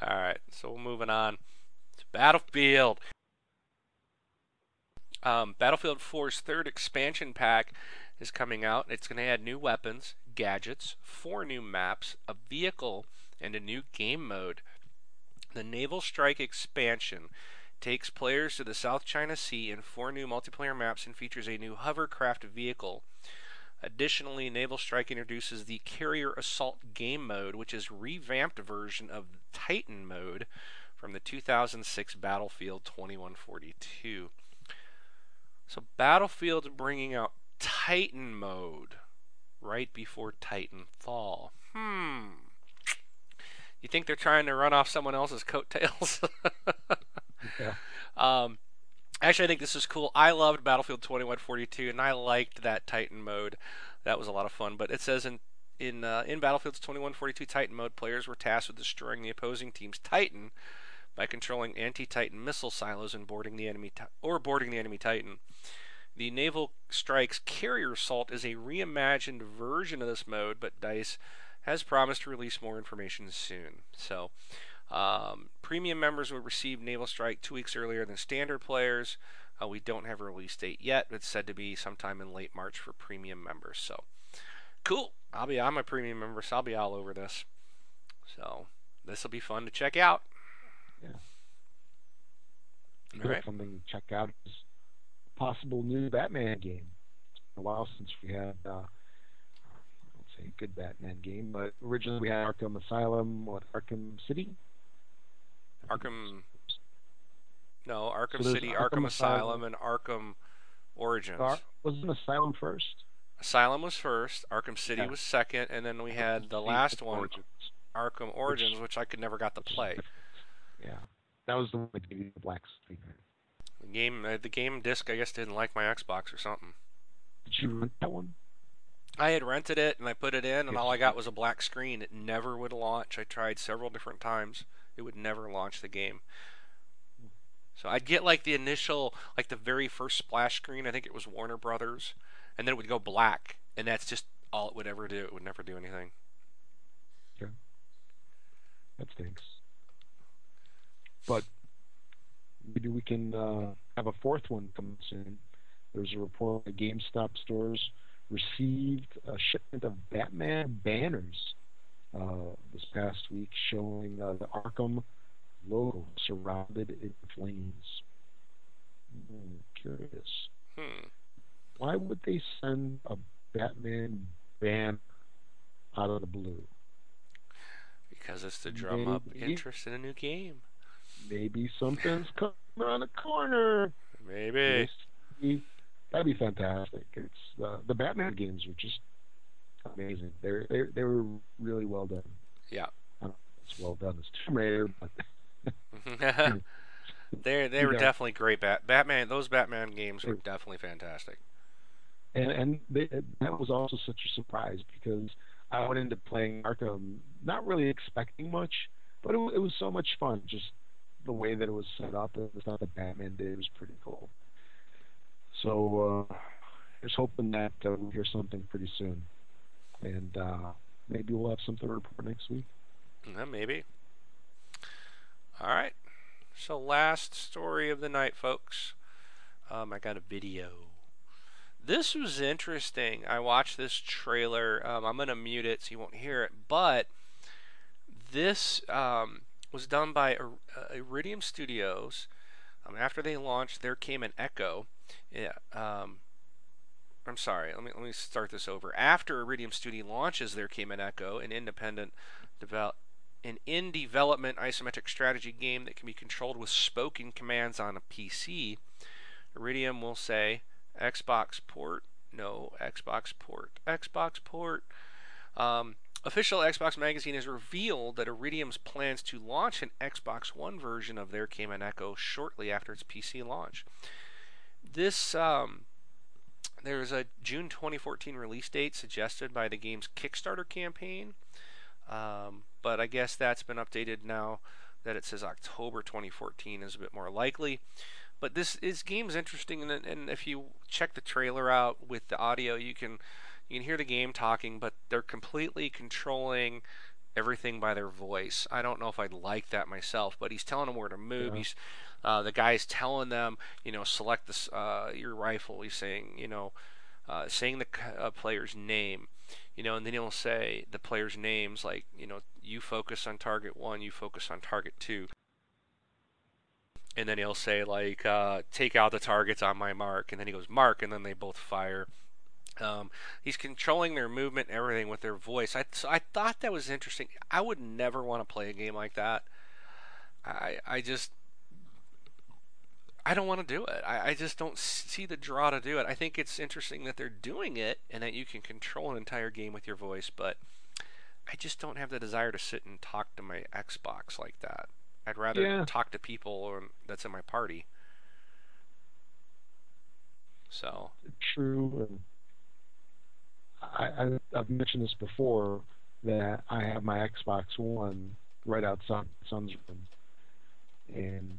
All right, so we're moving on to Battlefield. Um, Battlefield 4's third expansion pack is coming out. It's going to add new weapons, gadgets, four new maps, a vehicle, and a new game mode. The Naval Strike expansion takes players to the South China Sea in four new multiplayer maps and features a new hovercraft vehicle. Additionally, Naval Strike introduces the Carrier Assault game mode, which is revamped version of Titan mode from the 2006 Battlefield 2142. So Battlefield's bringing out Titan mode right before Titanfall. Hmm. You think they're trying to run off someone else's coattails? *laughs* Yeah. Um, actually, I think this is cool. I loved Battlefield 2142, and I liked that Titan mode. That was a lot of fun. But it says in in uh, in Battlefield's 2142 Titan mode, players were tasked with destroying the opposing team's Titan by controlling anti-Titan missile silos and boarding the enemy or boarding the enemy Titan. The Naval Strike's Carrier Assault is a reimagined version of this mode, but Dice has promised to release more information soon. So, um, premium members will receive Naval Strike two weeks earlier than standard players. Uh, we don't have a release date yet, but it's said to be sometime in late March for premium members. So, cool. I'll be I'm a premium member, so I'll be all over this. So, this will be fun to check out. Yeah. All right. Something to check out is a possible new Batman game. It's been a while since we had, uh, say a good Batman game, but originally we had Arkham Asylum, what, Arkham City? Arkham. No, Arkham there's City, Arkham Arkham, Asylum, Asylum. and Arkham Origins. Ar- wasn't Asylum first? Asylum was first, Arkham City Yeah. was second, and then we had the last one, Origins. Arkham Origins, which I could never got to play. Yeah. That was the one that gave you the black screen. The game, uh, the game disc, I guess didn't like my Xbox or something. Did you rent that one? I had rented it and I put it in, and all I got was a black screen. It never would launch. I tried several different times. It would never launch the game. So I'd get like the initial, like the very first splash screen. I think it was Warner Brothers, and then it would go black, and that's just all it would ever do. It would never do anything. Yeah, That stinks. But maybe we can uh, have a fourth one come soon. There's a report that GameStop stores received a shipment of Batman banners this past week showing uh, the Arkham logo surrounded in flames. Hmm, curious. Hmm. Why would they send a Batman ban out of the blue? Because it's to drum up interest in a new game. Maybe *laughs* something's coming around the corner. Maybe. That'd be fantastic. It's uh, the Batman games are just amazing. They were they, they were really well done. Yeah. I don't know if it's well done as Tomb Raider, but *laughs* they they were Yeah. definitely great. Bat- Batman. Those Batman games were definitely fantastic. and and they, that was also such a surprise because I went into playing Arkham not really expecting much, but it, it was so much fun. Just the way that it was set up and the stuff that Batman did was pretty cool. So uh, just hoping that uh, we'll hear something pretty soon, and uh, maybe we'll have something to report next week. Yeah, maybe. All right. So last story of the night, folks. Um, I got a video. This was interesting. I watched this trailer. Um, I'm gonna mute it so you won't hear it. But this um, was done by uh, Iridium Studios. Um, after they launched, there came an Echo. Yeah. I'm sorry. Let me let me start this over. After Iridium Studio launches, there came an Echo, an independent develop an in development isometric strategy game that can be controlled with spoken commands on a PC. Iridium will say Xbox port, no Xbox port, Xbox port. Um, official Xbox magazine has revealed that Iridium's plans to launch an Xbox One version of There Came an Echo shortly after its PC launch. This um, there's a June 2014 release date suggested by the game's Kickstarter campaign. Um, but I guess that's been updated now that it says October 2014 is a bit more likely. But this is game's interesting, and, and if you check the trailer out with the audio, you can you can hear the game talking, but they're completely controlling everything by their voice. I don't know if I'd like that myself, but he's telling them where to move. Yeah. He's uh, the guy's telling them, you know, select this uh, your rifle. He's saying, you know, uh, saying the uh, player's name, you know, and then he'll say the player's names like, you know, you focus on target one, you focus on target two. And then he'll say like, uh, take out the targets on my mark, and then he goes mark, and then they both fire. Um, he's controlling their movement and everything with their voice. I so I thought that was interesting. I would never want to play a game like that. I I just I don't want to do it. I, I just don't see the draw to do it. I think it's interesting that they're doing it and that you can control an entire game with your voice, but I just don't have the desire to sit and talk to my Xbox like that. I'd rather Yeah. talk to people or, that's in my party. So, True. And I, I, I've mentioned this before that I have my Xbox One right outside my son's room, and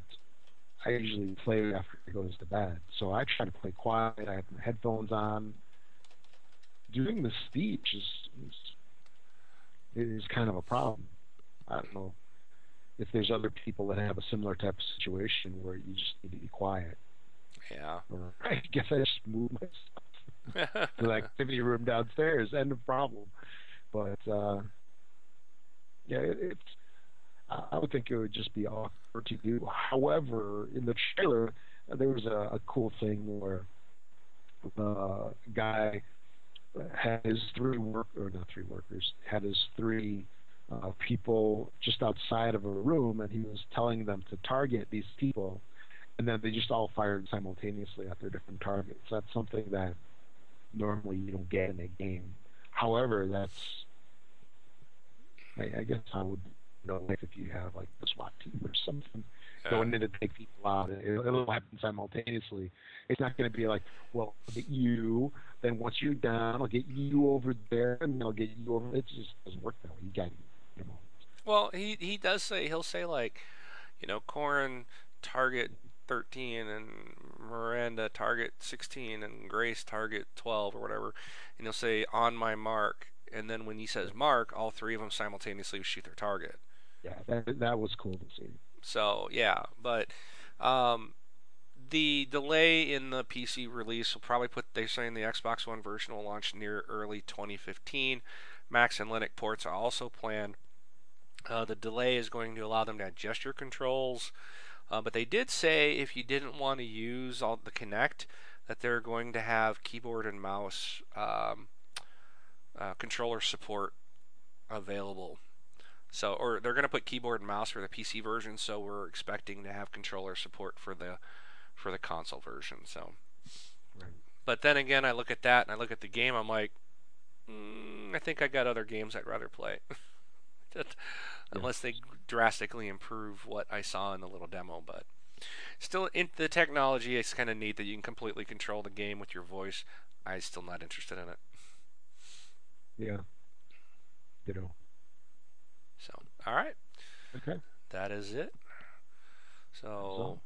I usually play it after he goes to bed. So I try to play quiet. I have my headphones on. Doing the speech is is, is kind of a problem. I don't know if there's other people that have a similar type of situation where you just need to be quiet. yeah. Or I guess I just move myself *laughs* to the activity room downstairs. End of problem. But uh, yeah, it, it's. I I would think it would just be awkward to do. However, in the trailer, there was a, a cool thing where the guy had his three work or not three workers had his three uh, people just outside of a room, and he was telling them to target these people, and then they just all fired simultaneously at their different targets. That's something that normally you don't get in a game. However, that's I, I guess I would know like if you have like the SWAT team or something going in to take people out. It, it'll happen simultaneously. It's not going to be like, well, I'll get you. Then once you're down, I'll get you over there, and then I'll get you over. It just doesn't work that way. You got you know. Well, he he does say he'll say like, you know, Corrin target 13 and Miranda target 16 and Grace target 12 or whatever, and he'll say on my mark, and then when he says mark, all three of them simultaneously shoot their target. Yeah, that that was cool to see. So yeah, but um, the delay in the PC release will probably put they're saying the Xbox One version will launch near early 2015. Max and Linux ports are also planned. Uh, the delay is going to allow them to add gesture controls, uh, but they did say if you didn't want to use all the Kinect, that they're going to have keyboard and mouse um, uh, controller support available. So, or they're going to put keyboard and mouse for the PC version. So we're expecting to have controller support for the for the console version. So, Right. but then again, I look at that and I look at the game. I'm like, mm, I think I got other games I'd rather play. *laughs* That- Unless they drastically improve what I saw in the little demo, but still, in the technology is kind of neat that you can completely control the game with your voice. I'm still not interested in it. Yeah. Ditto. So, all right. Okay. that is it. So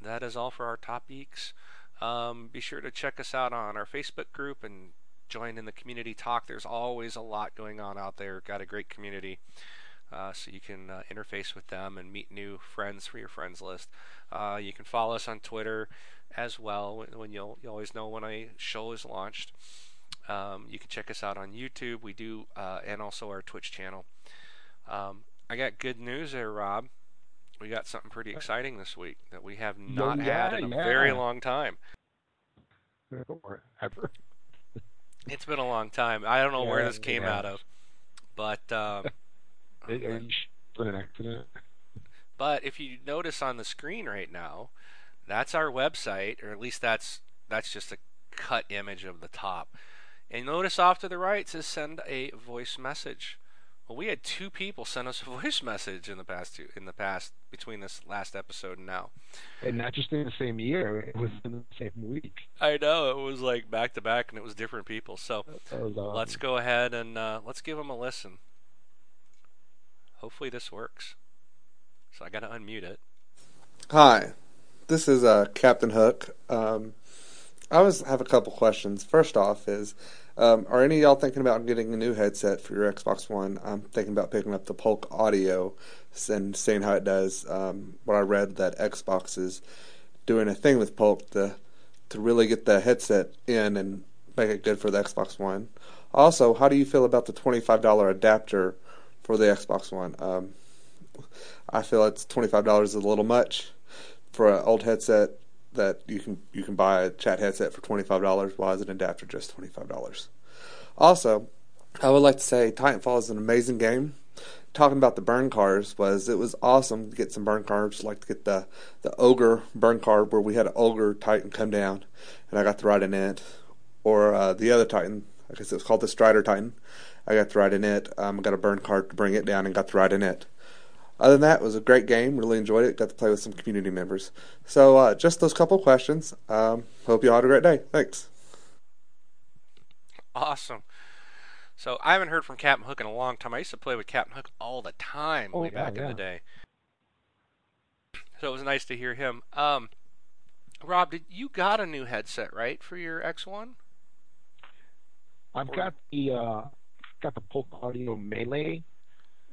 that is all for our topics. Um, be sure to check us out on our Facebook group and join in the community talk. There's always a lot going on out there. Got a great community. Uh, so you can uh, interface with them and meet new friends for your friends list. Uh, you can follow us on Twitter as well when, when you'll you always know when a show is launched. Um, you can check us out on YouTube. We do uh, and also our Twitch channel. Um, I got good news there, Rob. We got something pretty exciting this week that we have not had yeah, in a yeah. very long time. Or ever. *laughs* It's been a long time. I don't know where this came it out of, but um, Are you sure an accident? *laughs* but if you notice on the screen right now, that's our website, or at least that's that's just a cut image of the top. And notice off to the right it says send a voice message. Well, we had two people send us a *laughs* voice message in the past two in the past between this last episode and now. And not just in the same year, it was in the same week. I know it was like back to back, and it was different people. So awesome. let's go ahead and uh, let's give them a listen. Hopefully this works. So I got to unmute it. Hi, this is uh, Captain Hook. Um, I was have a couple questions. First off, is um, are any of y'all thinking about getting a new headset for your Xbox One? I'm thinking about picking up the Polk Audio and seeing how it does. Um, what I read that Xbox is doing a thing with Polk to to really get the headset in and make it good for the Xbox One. Also, how do you feel about the twenty five dollar adapter for the Xbox One? Um, I feel it's twenty five dollars is a little much for an old headset that you can you can buy a chat headset for twenty five dollars. Why is an adapter just twenty five dollars? Also, I would like to say Titanfall is an amazing game. Talking about the burn cards was it was awesome to get some burn cards. Like to get the the ogre burn card where we had an ogre Titan come down, and I got to ride in it, or uh, the other Titan. I guess it was called the Strider Titan. I got to ride in it. Um, got a burn card to bring it down and got to ride in it. Other than that, it was a great game. Really enjoyed it. Got to play with some community members. So, uh, just those couple questions. Um, hope you all had a great day. Thanks. Awesome. So I haven't heard from Captain Hook in a long time. I used to play with Captain Hook all the time Oh, way yeah, back in the day. So it was nice to hear him. Um, Rob, did you got a new headset right for your X1? I've Or- got the uh, got the Polk Audio Melee,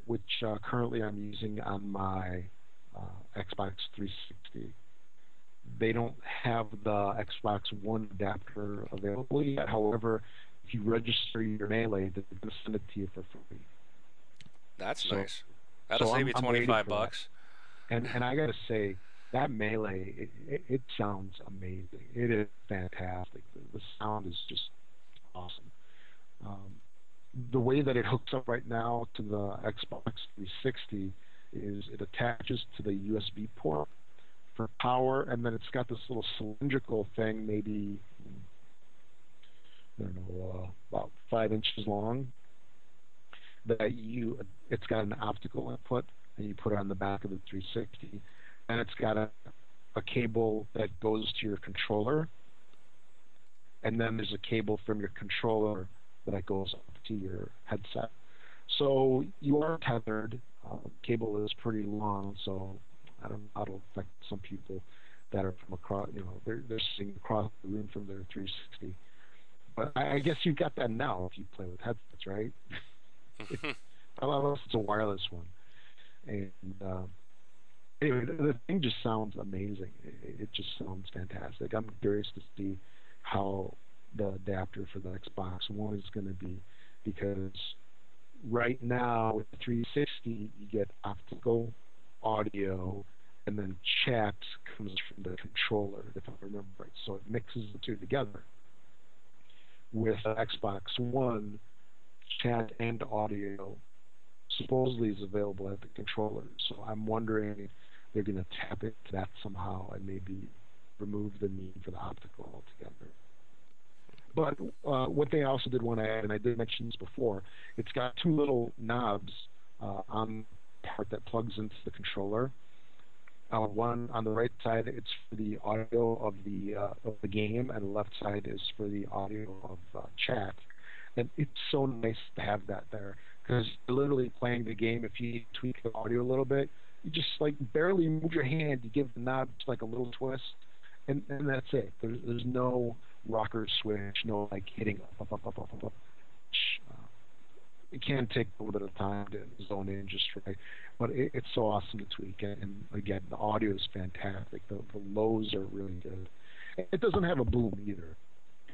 which uh, currently I'm using on my uh, Xbox 360. They don't have the Xbox One adapter available yet. However, if you register your Melee, they're going to send it to you for free. That's So- nice. That'll so save I'm- you I'm twenty waiting five for that. bucks. And and I gotta say, that melee, it, it, it sounds amazing. It is fantastic. The, the sound is just awesome. Um, the way that it hooks up right now to the Xbox 360 is it attaches to the USB port for power, and then it's got this little cylindrical thing, maybe I don't know, uh, about five inches long. That you, it's got an optical input, and you put it on the back of the 360, and it's got a, a cable that goes to your controller, and then there's a cable from your controller that goes up to your headset. So you are tethered. Uh, cable is pretty long, so I don't know how it'll affect some people that are from across, you know, they're they're sitting across the room from their 360. But I, I guess you've got that now if you play with headsets, right? *laughs* Unless it's a wireless one. And uh, anyway, the, the thing just sounds amazing. It, it just sounds fantastic. I'm curious to see how the adapter for the Xbox One is going to be because right now with the 360 you get optical audio and then chat comes from the controller, if I remember right. So it mixes the two together. With Xbox One, chat and audio supposedly is available at the controller. So I'm wondering if they're going to tap into that somehow and maybe remove the need for the optical altogether. But uh, what they also did want to add, and I did mention this before, it's got two little knobs uh, on the part that plugs into the controller. Uh, one on the right side, it's for the audio of the uh, of the game, and the left side is for the audio of uh, chat. And it's so nice to have that there because literally playing the game. If you tweak the audio a little bit, you just like barely move your hand. You give the knob like a little twist, and, and that's it. There's there's no rocker switch, no like hitting up, up, up, up, up, up. Uh, it can take a little bit of time to zone in just right, but it, it's so awesome to tweak. And, and again, the audio is fantastic. The, the lows are really good. It doesn't have a boom either.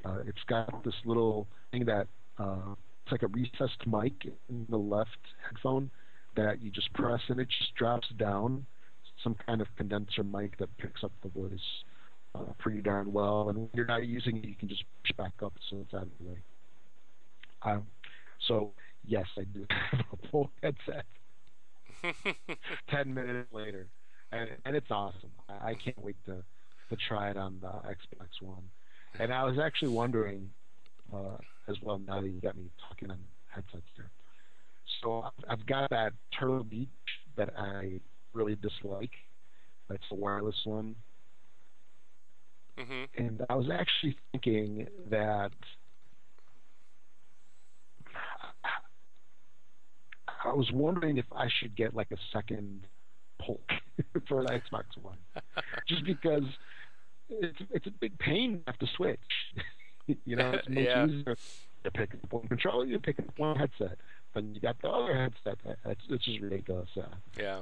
Uh, it's got this little thing that uh, it's like a recessed mic in the left headphone that you just press and it just drops down. Some kind of condenser mic that picks up the voice pretty darn well. And when you're not using it, you can just push back up so it's out of the way. Um, so yes, I do *laughs* have a full headset. *laughs* Ten minutes later, and, and it's awesome. I, I can't wait to to try it on the Xbox One. And I was actually wondering uh, as well now that you got me talking on headsets there. So I've, I've got that Turtle Beach that I really dislike. That's the wireless one. Mm-hmm. And I was actually thinking that I was wondering if I should get like a second Polk *laughs* for the Xbox One, *laughs* just because it's it's a big pain to have to switch. *laughs* you know, it's much Yeah. easier to pick up one controller, you pick up one headset, but you got the other headset. It's, it's just ridiculous. Uh, Yeah.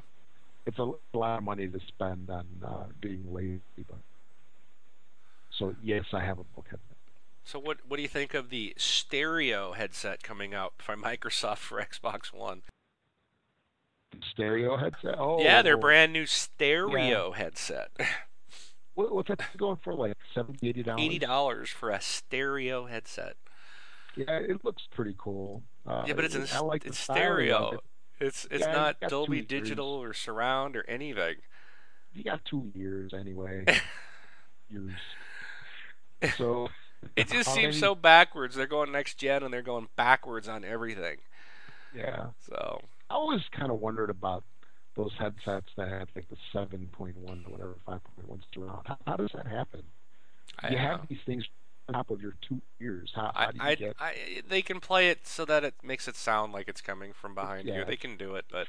it's a lot of money to spend on uh, being lazy, but so yes, I have a Polk headset. So what what do you think of the stereo headset coming out by *laughs* Microsoft for Xbox One? Stereo headset. Oh, yeah, their brand new stereo headset. *laughs* What, what's that going for? Like seventy, eighty dollars. Eighty dollars for a stereo headset. Yeah, it looks pretty cool. Uh, Yeah, but it's in, I like it's stereo. it. It's it's Yeah, not Dolby. Digital or surround or anything. You got two years anyway. *laughs* years. So *laughs* It just seems many- so backwards. They're going next gen and they're going backwards on everything. Yeah, So I always kind of wondered about those headsets that had like the seven point one or whatever five point one surround. How, how does that happen? I you have know. these things on top of your two ears. How, how I, do you I, get? I, they can play it so that it makes it sound like it's coming from behind you. They can do it, but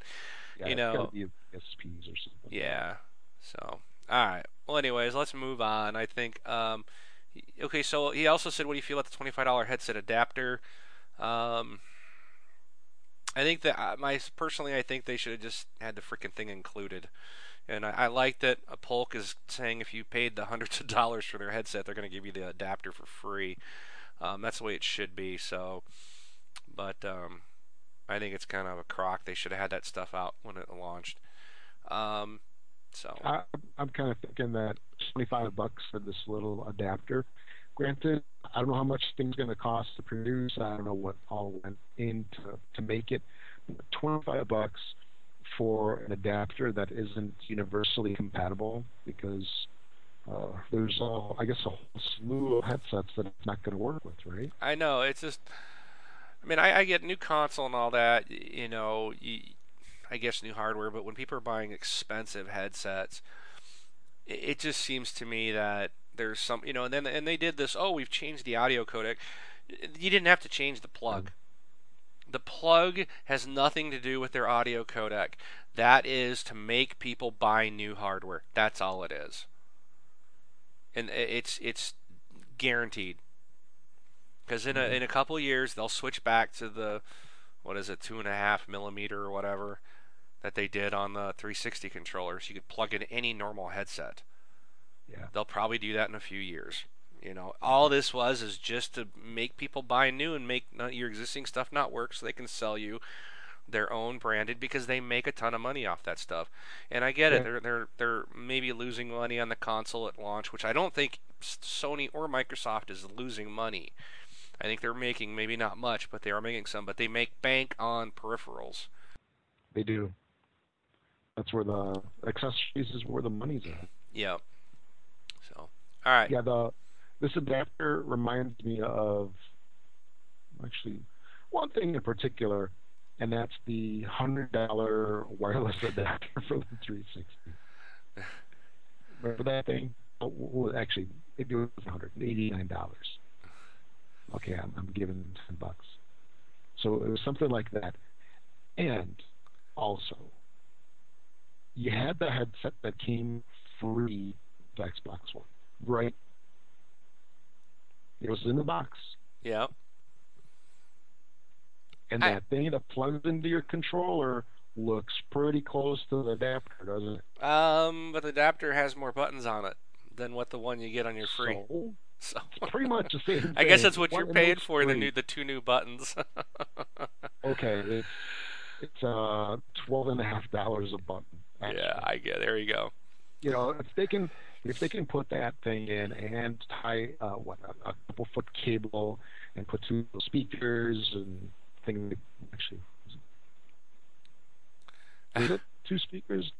yeah, you know- SPs or something. yeah. So, all right. Well, anyways, let's move on. I think. Um, okay, so he also said, "What do you feel about the twenty-five dollar headset adapter?" Um, I think that uh, my personally, I think they should have just had the freaking thing included. And I, I like that Polk is saying if you paid the hundreds of dollars for their headset, they're going to give you the adapter for free. Um, that's the way it should be. So, but um, I think it's kind of a crock. They should have had that stuff out when it launched. Um, so I, I'm kind of thinking that 25 bucks for this little adapter. Granted, I don't know how much things going to cost to produce. I don't know what all went into to make it. But 25 bucks for an adapter that isn't universally compatible because uh, there's all, I guess, a whole slew of headsets that it's not going to work with, right? I know it's just. I mean, I, I get new console and all that. You know, you, I guess new hardware, but when people are buying expensive headsets, it, just seems to me that there's some, you know, and then and they did this. Oh, we've changed the audio codec. You didn't have to change the plug. Mm-hmm. The plug has nothing to do with their audio codec. That is to make people buy new hardware. That's all it is. And it's it's guaranteed. Because in a mm-hmm. in a couple of years they'll switch back to the what is it two and a half millimeter or whatever that they did on the 360 controllers. You could plug in any normal headset. Yeah. They'll probably do that in a few years. You know, all this was is just to make people buy new and make your existing stuff not work, so they can sell you their own branded because they make a ton of money off that stuff. And I get it. They're they're they're maybe losing money on the console at launch, which I don't think Sony or Microsoft is losing money. I think they're making maybe not much, but they are making some. But they make bank on peripherals. They do. That's where the accessories is where the money's at. Yep. So, all right. Yeah, the this adapter reminds me of actually one thing in particular, and that's the hundred dollar wireless *laughs* adapter for the 360. Remember that thing? Oh, well, actually, it was 189 dollars. Okay, I'm, I'm giving them 10 bucks. So it was something like that, and also you had the headset that came free to Xbox One, right? It was in the box, Yeah. and I- that thing that plugs into your controller looks pretty close to the adapter, doesn't it? Um, but the adapter has more buttons on it than what the one you get on your free. So, *laughs* So, it's pretty much the same. *laughs* I guess that's what you're paying for the new the two new buttons. *laughs* Okay, it's it's uh twelve and a half dollars a button. Actually. yeah, I get. There you go. you know, if they can if they can put that thing in and tie uh, what a, a couple foot cable and put two speakers and thing actually is it two speakers?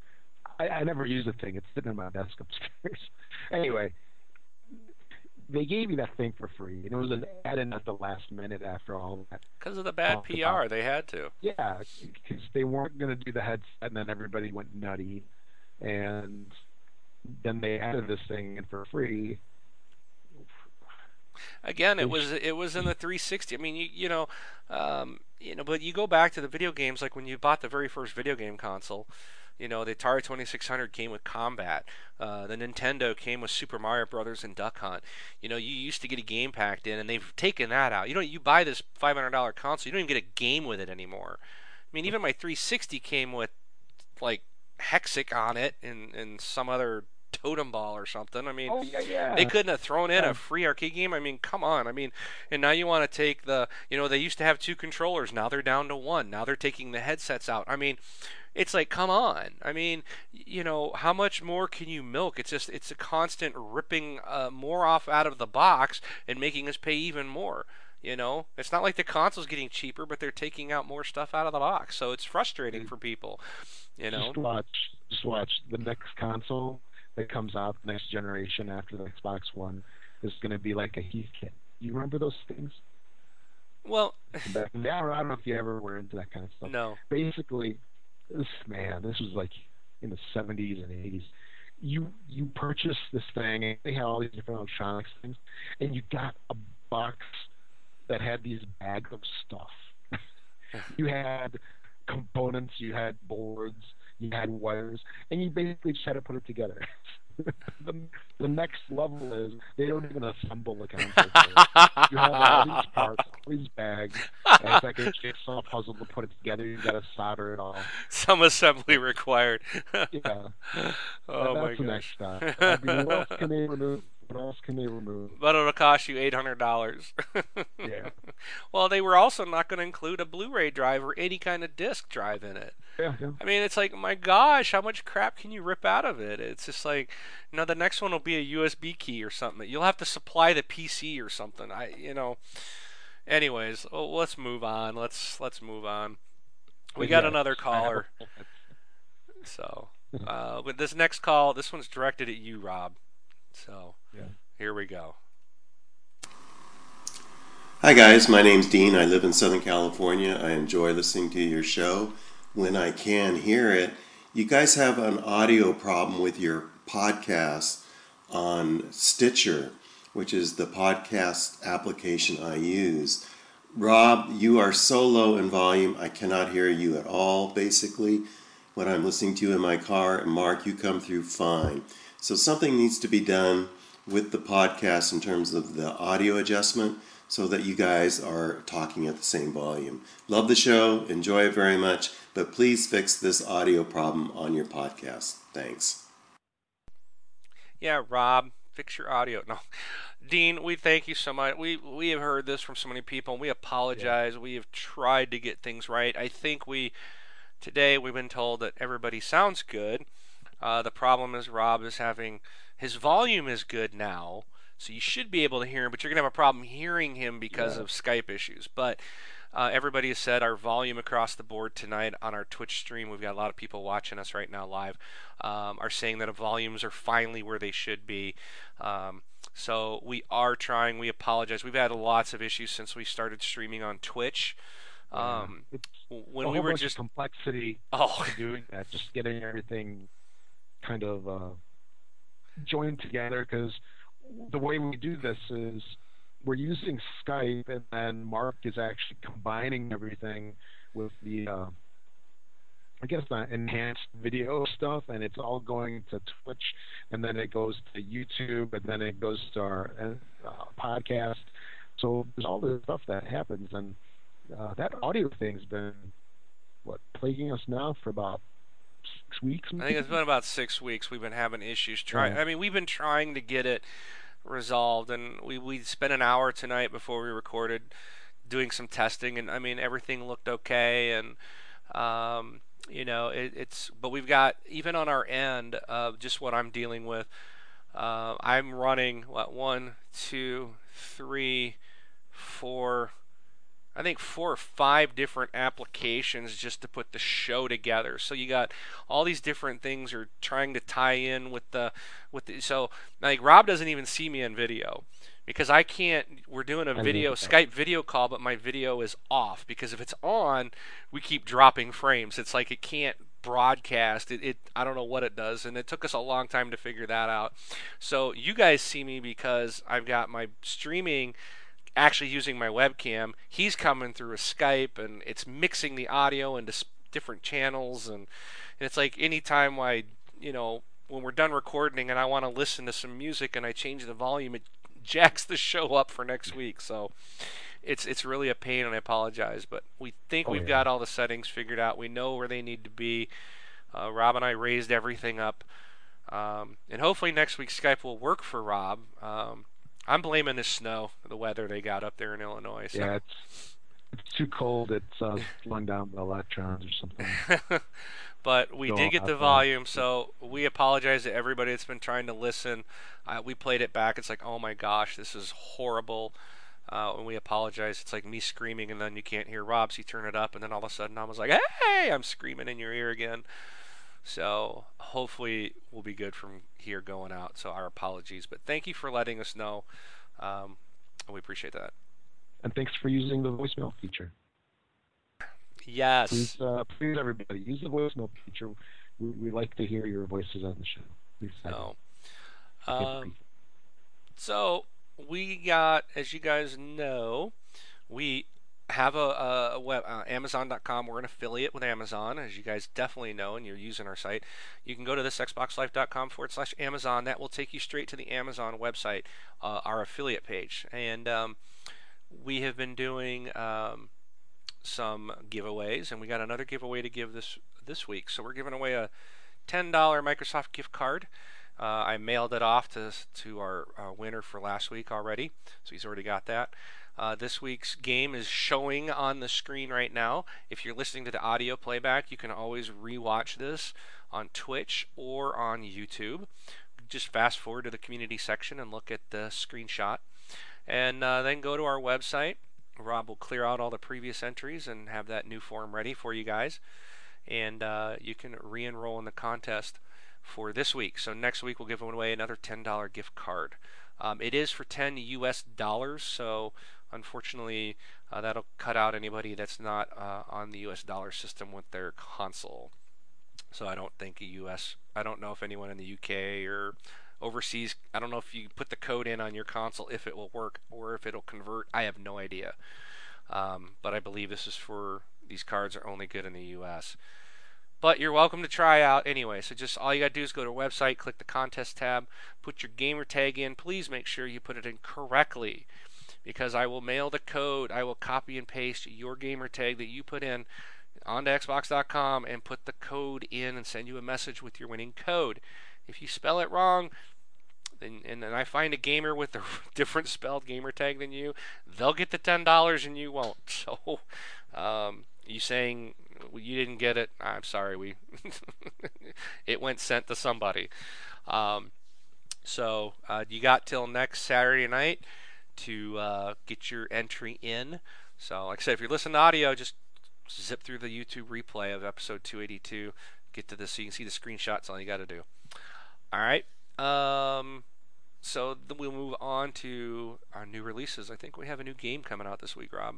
I, I never use the thing. It's sitting on my desk upstairs. *laughs* anyway, they gave you that thing for free, and it was an add-in at the last minute after all that. Because of the bad PR, they had to. Yeah, because they weren't going to do the headset, and then everybody went nutty, and then they added this thing in for free. Again, it was it was in the 360. I mean, you you know, um, you know, but you go back to the video games, like when you bought the very first video game console. You know, the Atari 2600 came with Combat. Uh, the Nintendo came with Super Mario Brothers and Duck Hunt. You know, you used to get a game packed in, and they've taken that out. You know, you buy this $500 console, you don't even get a game with it anymore. I mean, even my 360 came with like Hexic on it and and some other totem ball or something. I mean, Oh yeah, yeah. they couldn't have thrown in Yeah. a free arcade game. I mean, come on. I mean, and now you want to take the, you know, they used to have two controllers. Now they're down to one. Now they're taking the headsets out. I mean, it's like, come on. I mean, you know, how much more can you milk? It's just, it's a constant ripping uh, more off out of the box and making us pay even more. You know, it's not like the console's getting cheaper, but they're taking out more stuff out of the box. So it's frustrating for people. You know, Just watch, just watch the next console that comes out, next generation after the Xbox One, is going to be like a Heathkit. You remember those things? well, Back in the, I don't know if you ever were into that kind of stuff. no. Basically, this man, this was like in the 70s and 80s. You you purchased this thing, and they had all these different electronics things, and you got a box that had these bags of stuff. *laughs* you had components, you had boards, you had wires, and you basically just had to put it together. The, the next level is they don't even assemble the console. *laughs* you have all these parts, all these bags, and it's like a jigsaw puzzle to put it together. You got to solder it all. Some assembly required. Yeah, *laughs* oh my that's the gosh. next. I mean, what else *laughs* can they remove? What else can they remove? But it'll cost you eight hundred dollars. *laughs* Yeah, Well, they were also not going to include a Blu-ray drive or any kind of disc drive in it. yeah, yeah. I mean, it's like, my gosh, how much crap can you rip out of it? It's just like, you know, the next one will be a USB key or something. You'll have to supply the PC or something. I, you know. Anyways, well, let's move on. Let's let's move on. We got Yeah, another I have a- caller. So, uh, with this next call, this one's directed at you, Rob. So, Yeah. here we go. Hi, guys. My name's Dean. I live in Southern California. I enjoy listening to your show when I can hear it. You guys have an audio problem with your podcast on Stitcher, which is the podcast application I use. Rob, you are so low in volume, I cannot hear you at all, basically, when I'm listening to you in my car. And Mark, you come through fine. So something needs to be done with the podcast in terms of the audio adjustment so that you guys are talking at the same volume. Love the show, enjoy it very much, but please fix this audio problem on your podcast. Thanks. Yeah, Rob, fix your audio. No, Dean, we thank you so much. We we have heard this from so many people, and we apologize. Yeah. We have tried to get things right. I think we today we've been told that everybody sounds good. Uh, the problem is Rob is having his volume is good now, so you should be able to hear him, but you're gonna have a problem hearing him because yeah. of Skype issues. But uh, everybody has said our volume across the board tonight on our Twitch stream. We've got a lot of people watching us right now live. Um, are saying that our volumes are finally where they should be. Um, so we are trying. We apologize. We've had lots of issues since we started streaming on Twitch. Um, yeah. when we were just complexity oh. doing that, just getting everything kind of uh, joined together because the way we do this is we're using Skype, and then Mark is actually combining everything with the, uh, I guess, the enhanced video stuff, and it's all going to Twitch, and then it goes to YouTube, and then it goes to our uh, podcast. So there's all this stuff that happens, and uh, that audio thing's been what plaguing us now for about six weeks. Maybe? I think it's been about six weeks. We've been having issues. Try. Yeah. I mean, we've been trying to get it resolved. And we we spent an hour tonight before we recorded doing some testing, and I mean everything looked okay. And um, you know it, it's but we've got even on our end of just what I'm dealing with. Uh, I'm running what one, two, three, four I think four or five different applications just to put the show together. So you got all these different things are trying to tie in with the with the so like Rob doesn't even see me in video because I can't we're doing a video Skype video call but my video is off because if it's on we keep dropping frames. It's like it can't broadcast it, it I don't know what it does and it took us a long time to figure that out. So you guys see me because I've got my streaming actually using my webcam. He's coming through a Skype, and it's mixing the audio into different channels, and, and it's like anytime I, you know, when we're done recording and I want to listen to some music and I change the volume, it *laughs* jacks the show up for next week. So it's it's really a pain, and I apologize. But we think oh, we've yeah. got all the settings figured out. We know where they need to be. Uh, Rob and I raised everything up. Um, and hopefully next week Skype will work for Rob. Um, I'm blaming the snow, the weather they got up there in Illinois. So. Yeah, it's it's too cold. It's uh, slowing down the electrons or something. *laughs* but we did get the volume, so we apologize to everybody that's been trying to listen. Uh, we played it back. It's like, oh my gosh, this is horrible. Uh, and we apologize. It's like me screaming, and then you can't hear Rob, so you turn it up, and then all of a sudden I was like, hey, I'm screaming in your ear again. So hopefully we'll be good from here going out. So our apologies, but thank you for letting us know. Um, we appreciate that. And thanks for using the voicemail feature. Yes. Please, uh, please everybody, use the voicemail feature. We, we like to hear your voices on the show. Please. No. Um, so we got, as you guys know, we have a, a web uh, amazon.com we're an affiliate with amazon as you guys definitely know and you're using our site. You can go to this xboxlife.com forward slash amazon. That will take you straight to the amazon website uh, our affiliate page. And um, we have been doing um, some giveaways and we got another giveaway to give this this week. So we're giving away a $10 microsoft gift card. Uh, I mailed it off to, to our uh, winner for last week already, so he's already got that. Uh, this week's game is showing on the screen right now. If you're listening to the audio playback, you can always rewatch this on Twitch or on YouTube. Just fast forward to the community section and look at the screenshot. And uh, then go to our website. Rob will clear out all the previous entries and have that new form ready for you guys. And uh, you can re enroll in the contest for this week. So next week we'll give away another $10 gift card. Um, it is for 10 US dollars, so Unfortunately, uh, that'll cut out anybody that's not uh, on the US dollar system with their console. So I don't think a US, I don't know if anyone in the UK or overseas, I don't know if you put the code in on your console if it will work or if it'll convert. I have no idea. Um, but I believe this is for, these cards are only good in the US. But you're welcome to try out anyway. So just all you got to do is go to our website, click the contest tab, put your gamer tag in. Please make sure you put it in correctly because I will mail the code. I will copy and paste your gamer tag that you put in onto Xbox.com and put the code in and send you a message with your winning code. If you spell it wrong, and, and then I find a gamer with a *laughs* different spelled gamer tag than you, they'll get the ten dollars and you won't. *laughs* So, um, you saying you didn't get it? I'm sorry. We *laughs* it went sent to somebody. Um, so uh, you got till next Saturday night to uh, get your entry in. So, like I said, if you're listening to audio, just zip through the YouTube replay of episode 282. Get to this so you can see the screenshots. All you got to do. All right. Um, so then we'll move on to our new releases. I think we have a new game coming out this week, Rob.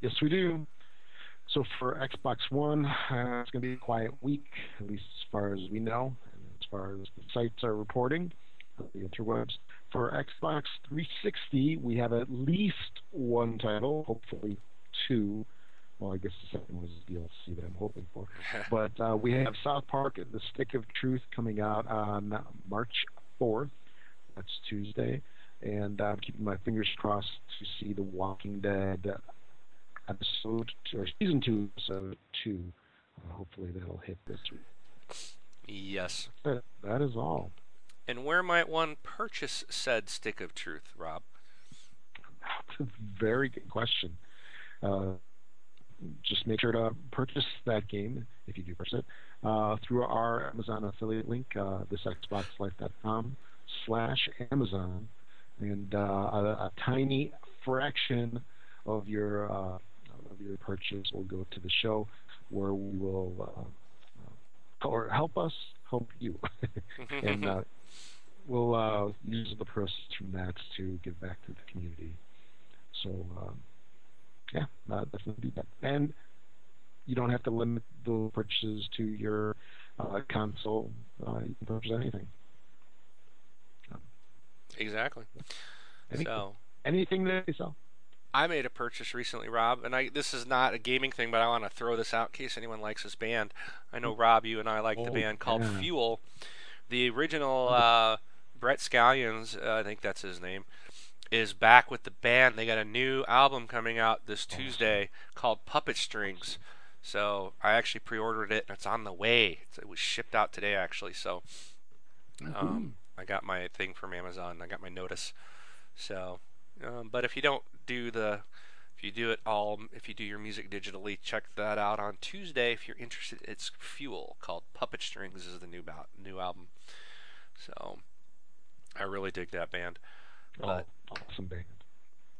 Yes, we do. So for Xbox One, uh, it's going to be a quiet week, at least as far as we know, and as far as the sites are reporting, the interwebs. For Xbox 360, we have at least one title, hopefully two. Well, I guess the second one is DLC that I'm hoping for. *laughs* but uh, we have South Park: The Stick of Truth coming out on March 4th. That's Tuesday, and I'm keeping my fingers crossed to see The Walking Dead episode or season two, episode two. Uh, hopefully that'll hit this week. Yes. That, that is all. And where might one purchase said stick of truth, Rob? That's a very good question. Uh, just make sure to purchase that game if you do purchase it uh, through our Amazon affiliate link, uh, thisxboxlife.com slash Amazon, and uh, a, a, tiny fraction of your uh, of your purchase will go to the show, where we will uh, or help us help you, *laughs* *laughs* and uh, we'll uh, use the proceeds from that to give back to the community. So, um, yeah, uh, definitely do that. And you don't have to limit the purchases to your uh, console. Uh, you can purchase anything. Exactly. Anything, so anything that you sell. I made a purchase recently, Rob, and I this is not a gaming thing, but I want to throw this out in case anyone likes this band. I know Rob, you and I like oh, the band called yeah. Fuel. The original uh, Brett Scallions, uh, I think that's his name, is back with the band. They got a new album coming out this Tuesday called Puppet Strings. So I actually pre-ordered it, and it's on the way. It was shipped out today, actually. So um, I got my thing from Amazon. I got my notice. So, um, but if you don't do the, if you do it all, if you do your music digitally, check that out on Tuesday. If you're interested, it's Fuel called Puppet Strings is the new ba- new album. So, I really dig that band. But oh, awesome band.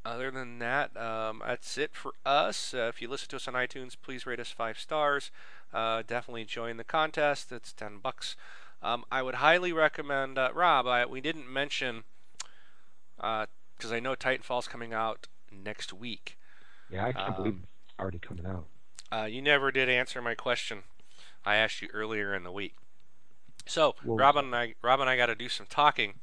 other than that, um, that's it for us. Uh, if you listen to us on iTunes, please rate us five stars. Uh, definitely join the contest. It's ten bucks. Um, I would highly recommend uh, Rob. I, we didn't mention because I know Titanfall's coming out next week. Yeah, I can't Um, believe it's already coming out. Uh, you never did answer my question I asked you earlier in the week. So was Robin and I, Robin and I got to do some talking,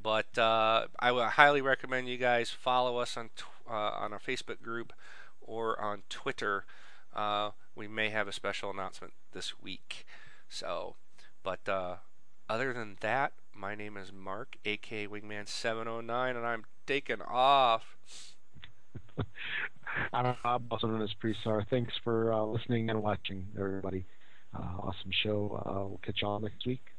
but uh, I would highly recommend you guys follow us on tw- uh, on our Facebook group or on Twitter. Uh, we may have a special announcement this week. So, but uh, other than that, my name is Mark, aka Wingman709, and I'm taking off. *laughs* I'm Rob, also known as Presar. Thanks for uh, listening and watching, everybody. Uh, awesome show. Uh, we'll catch y'all next week.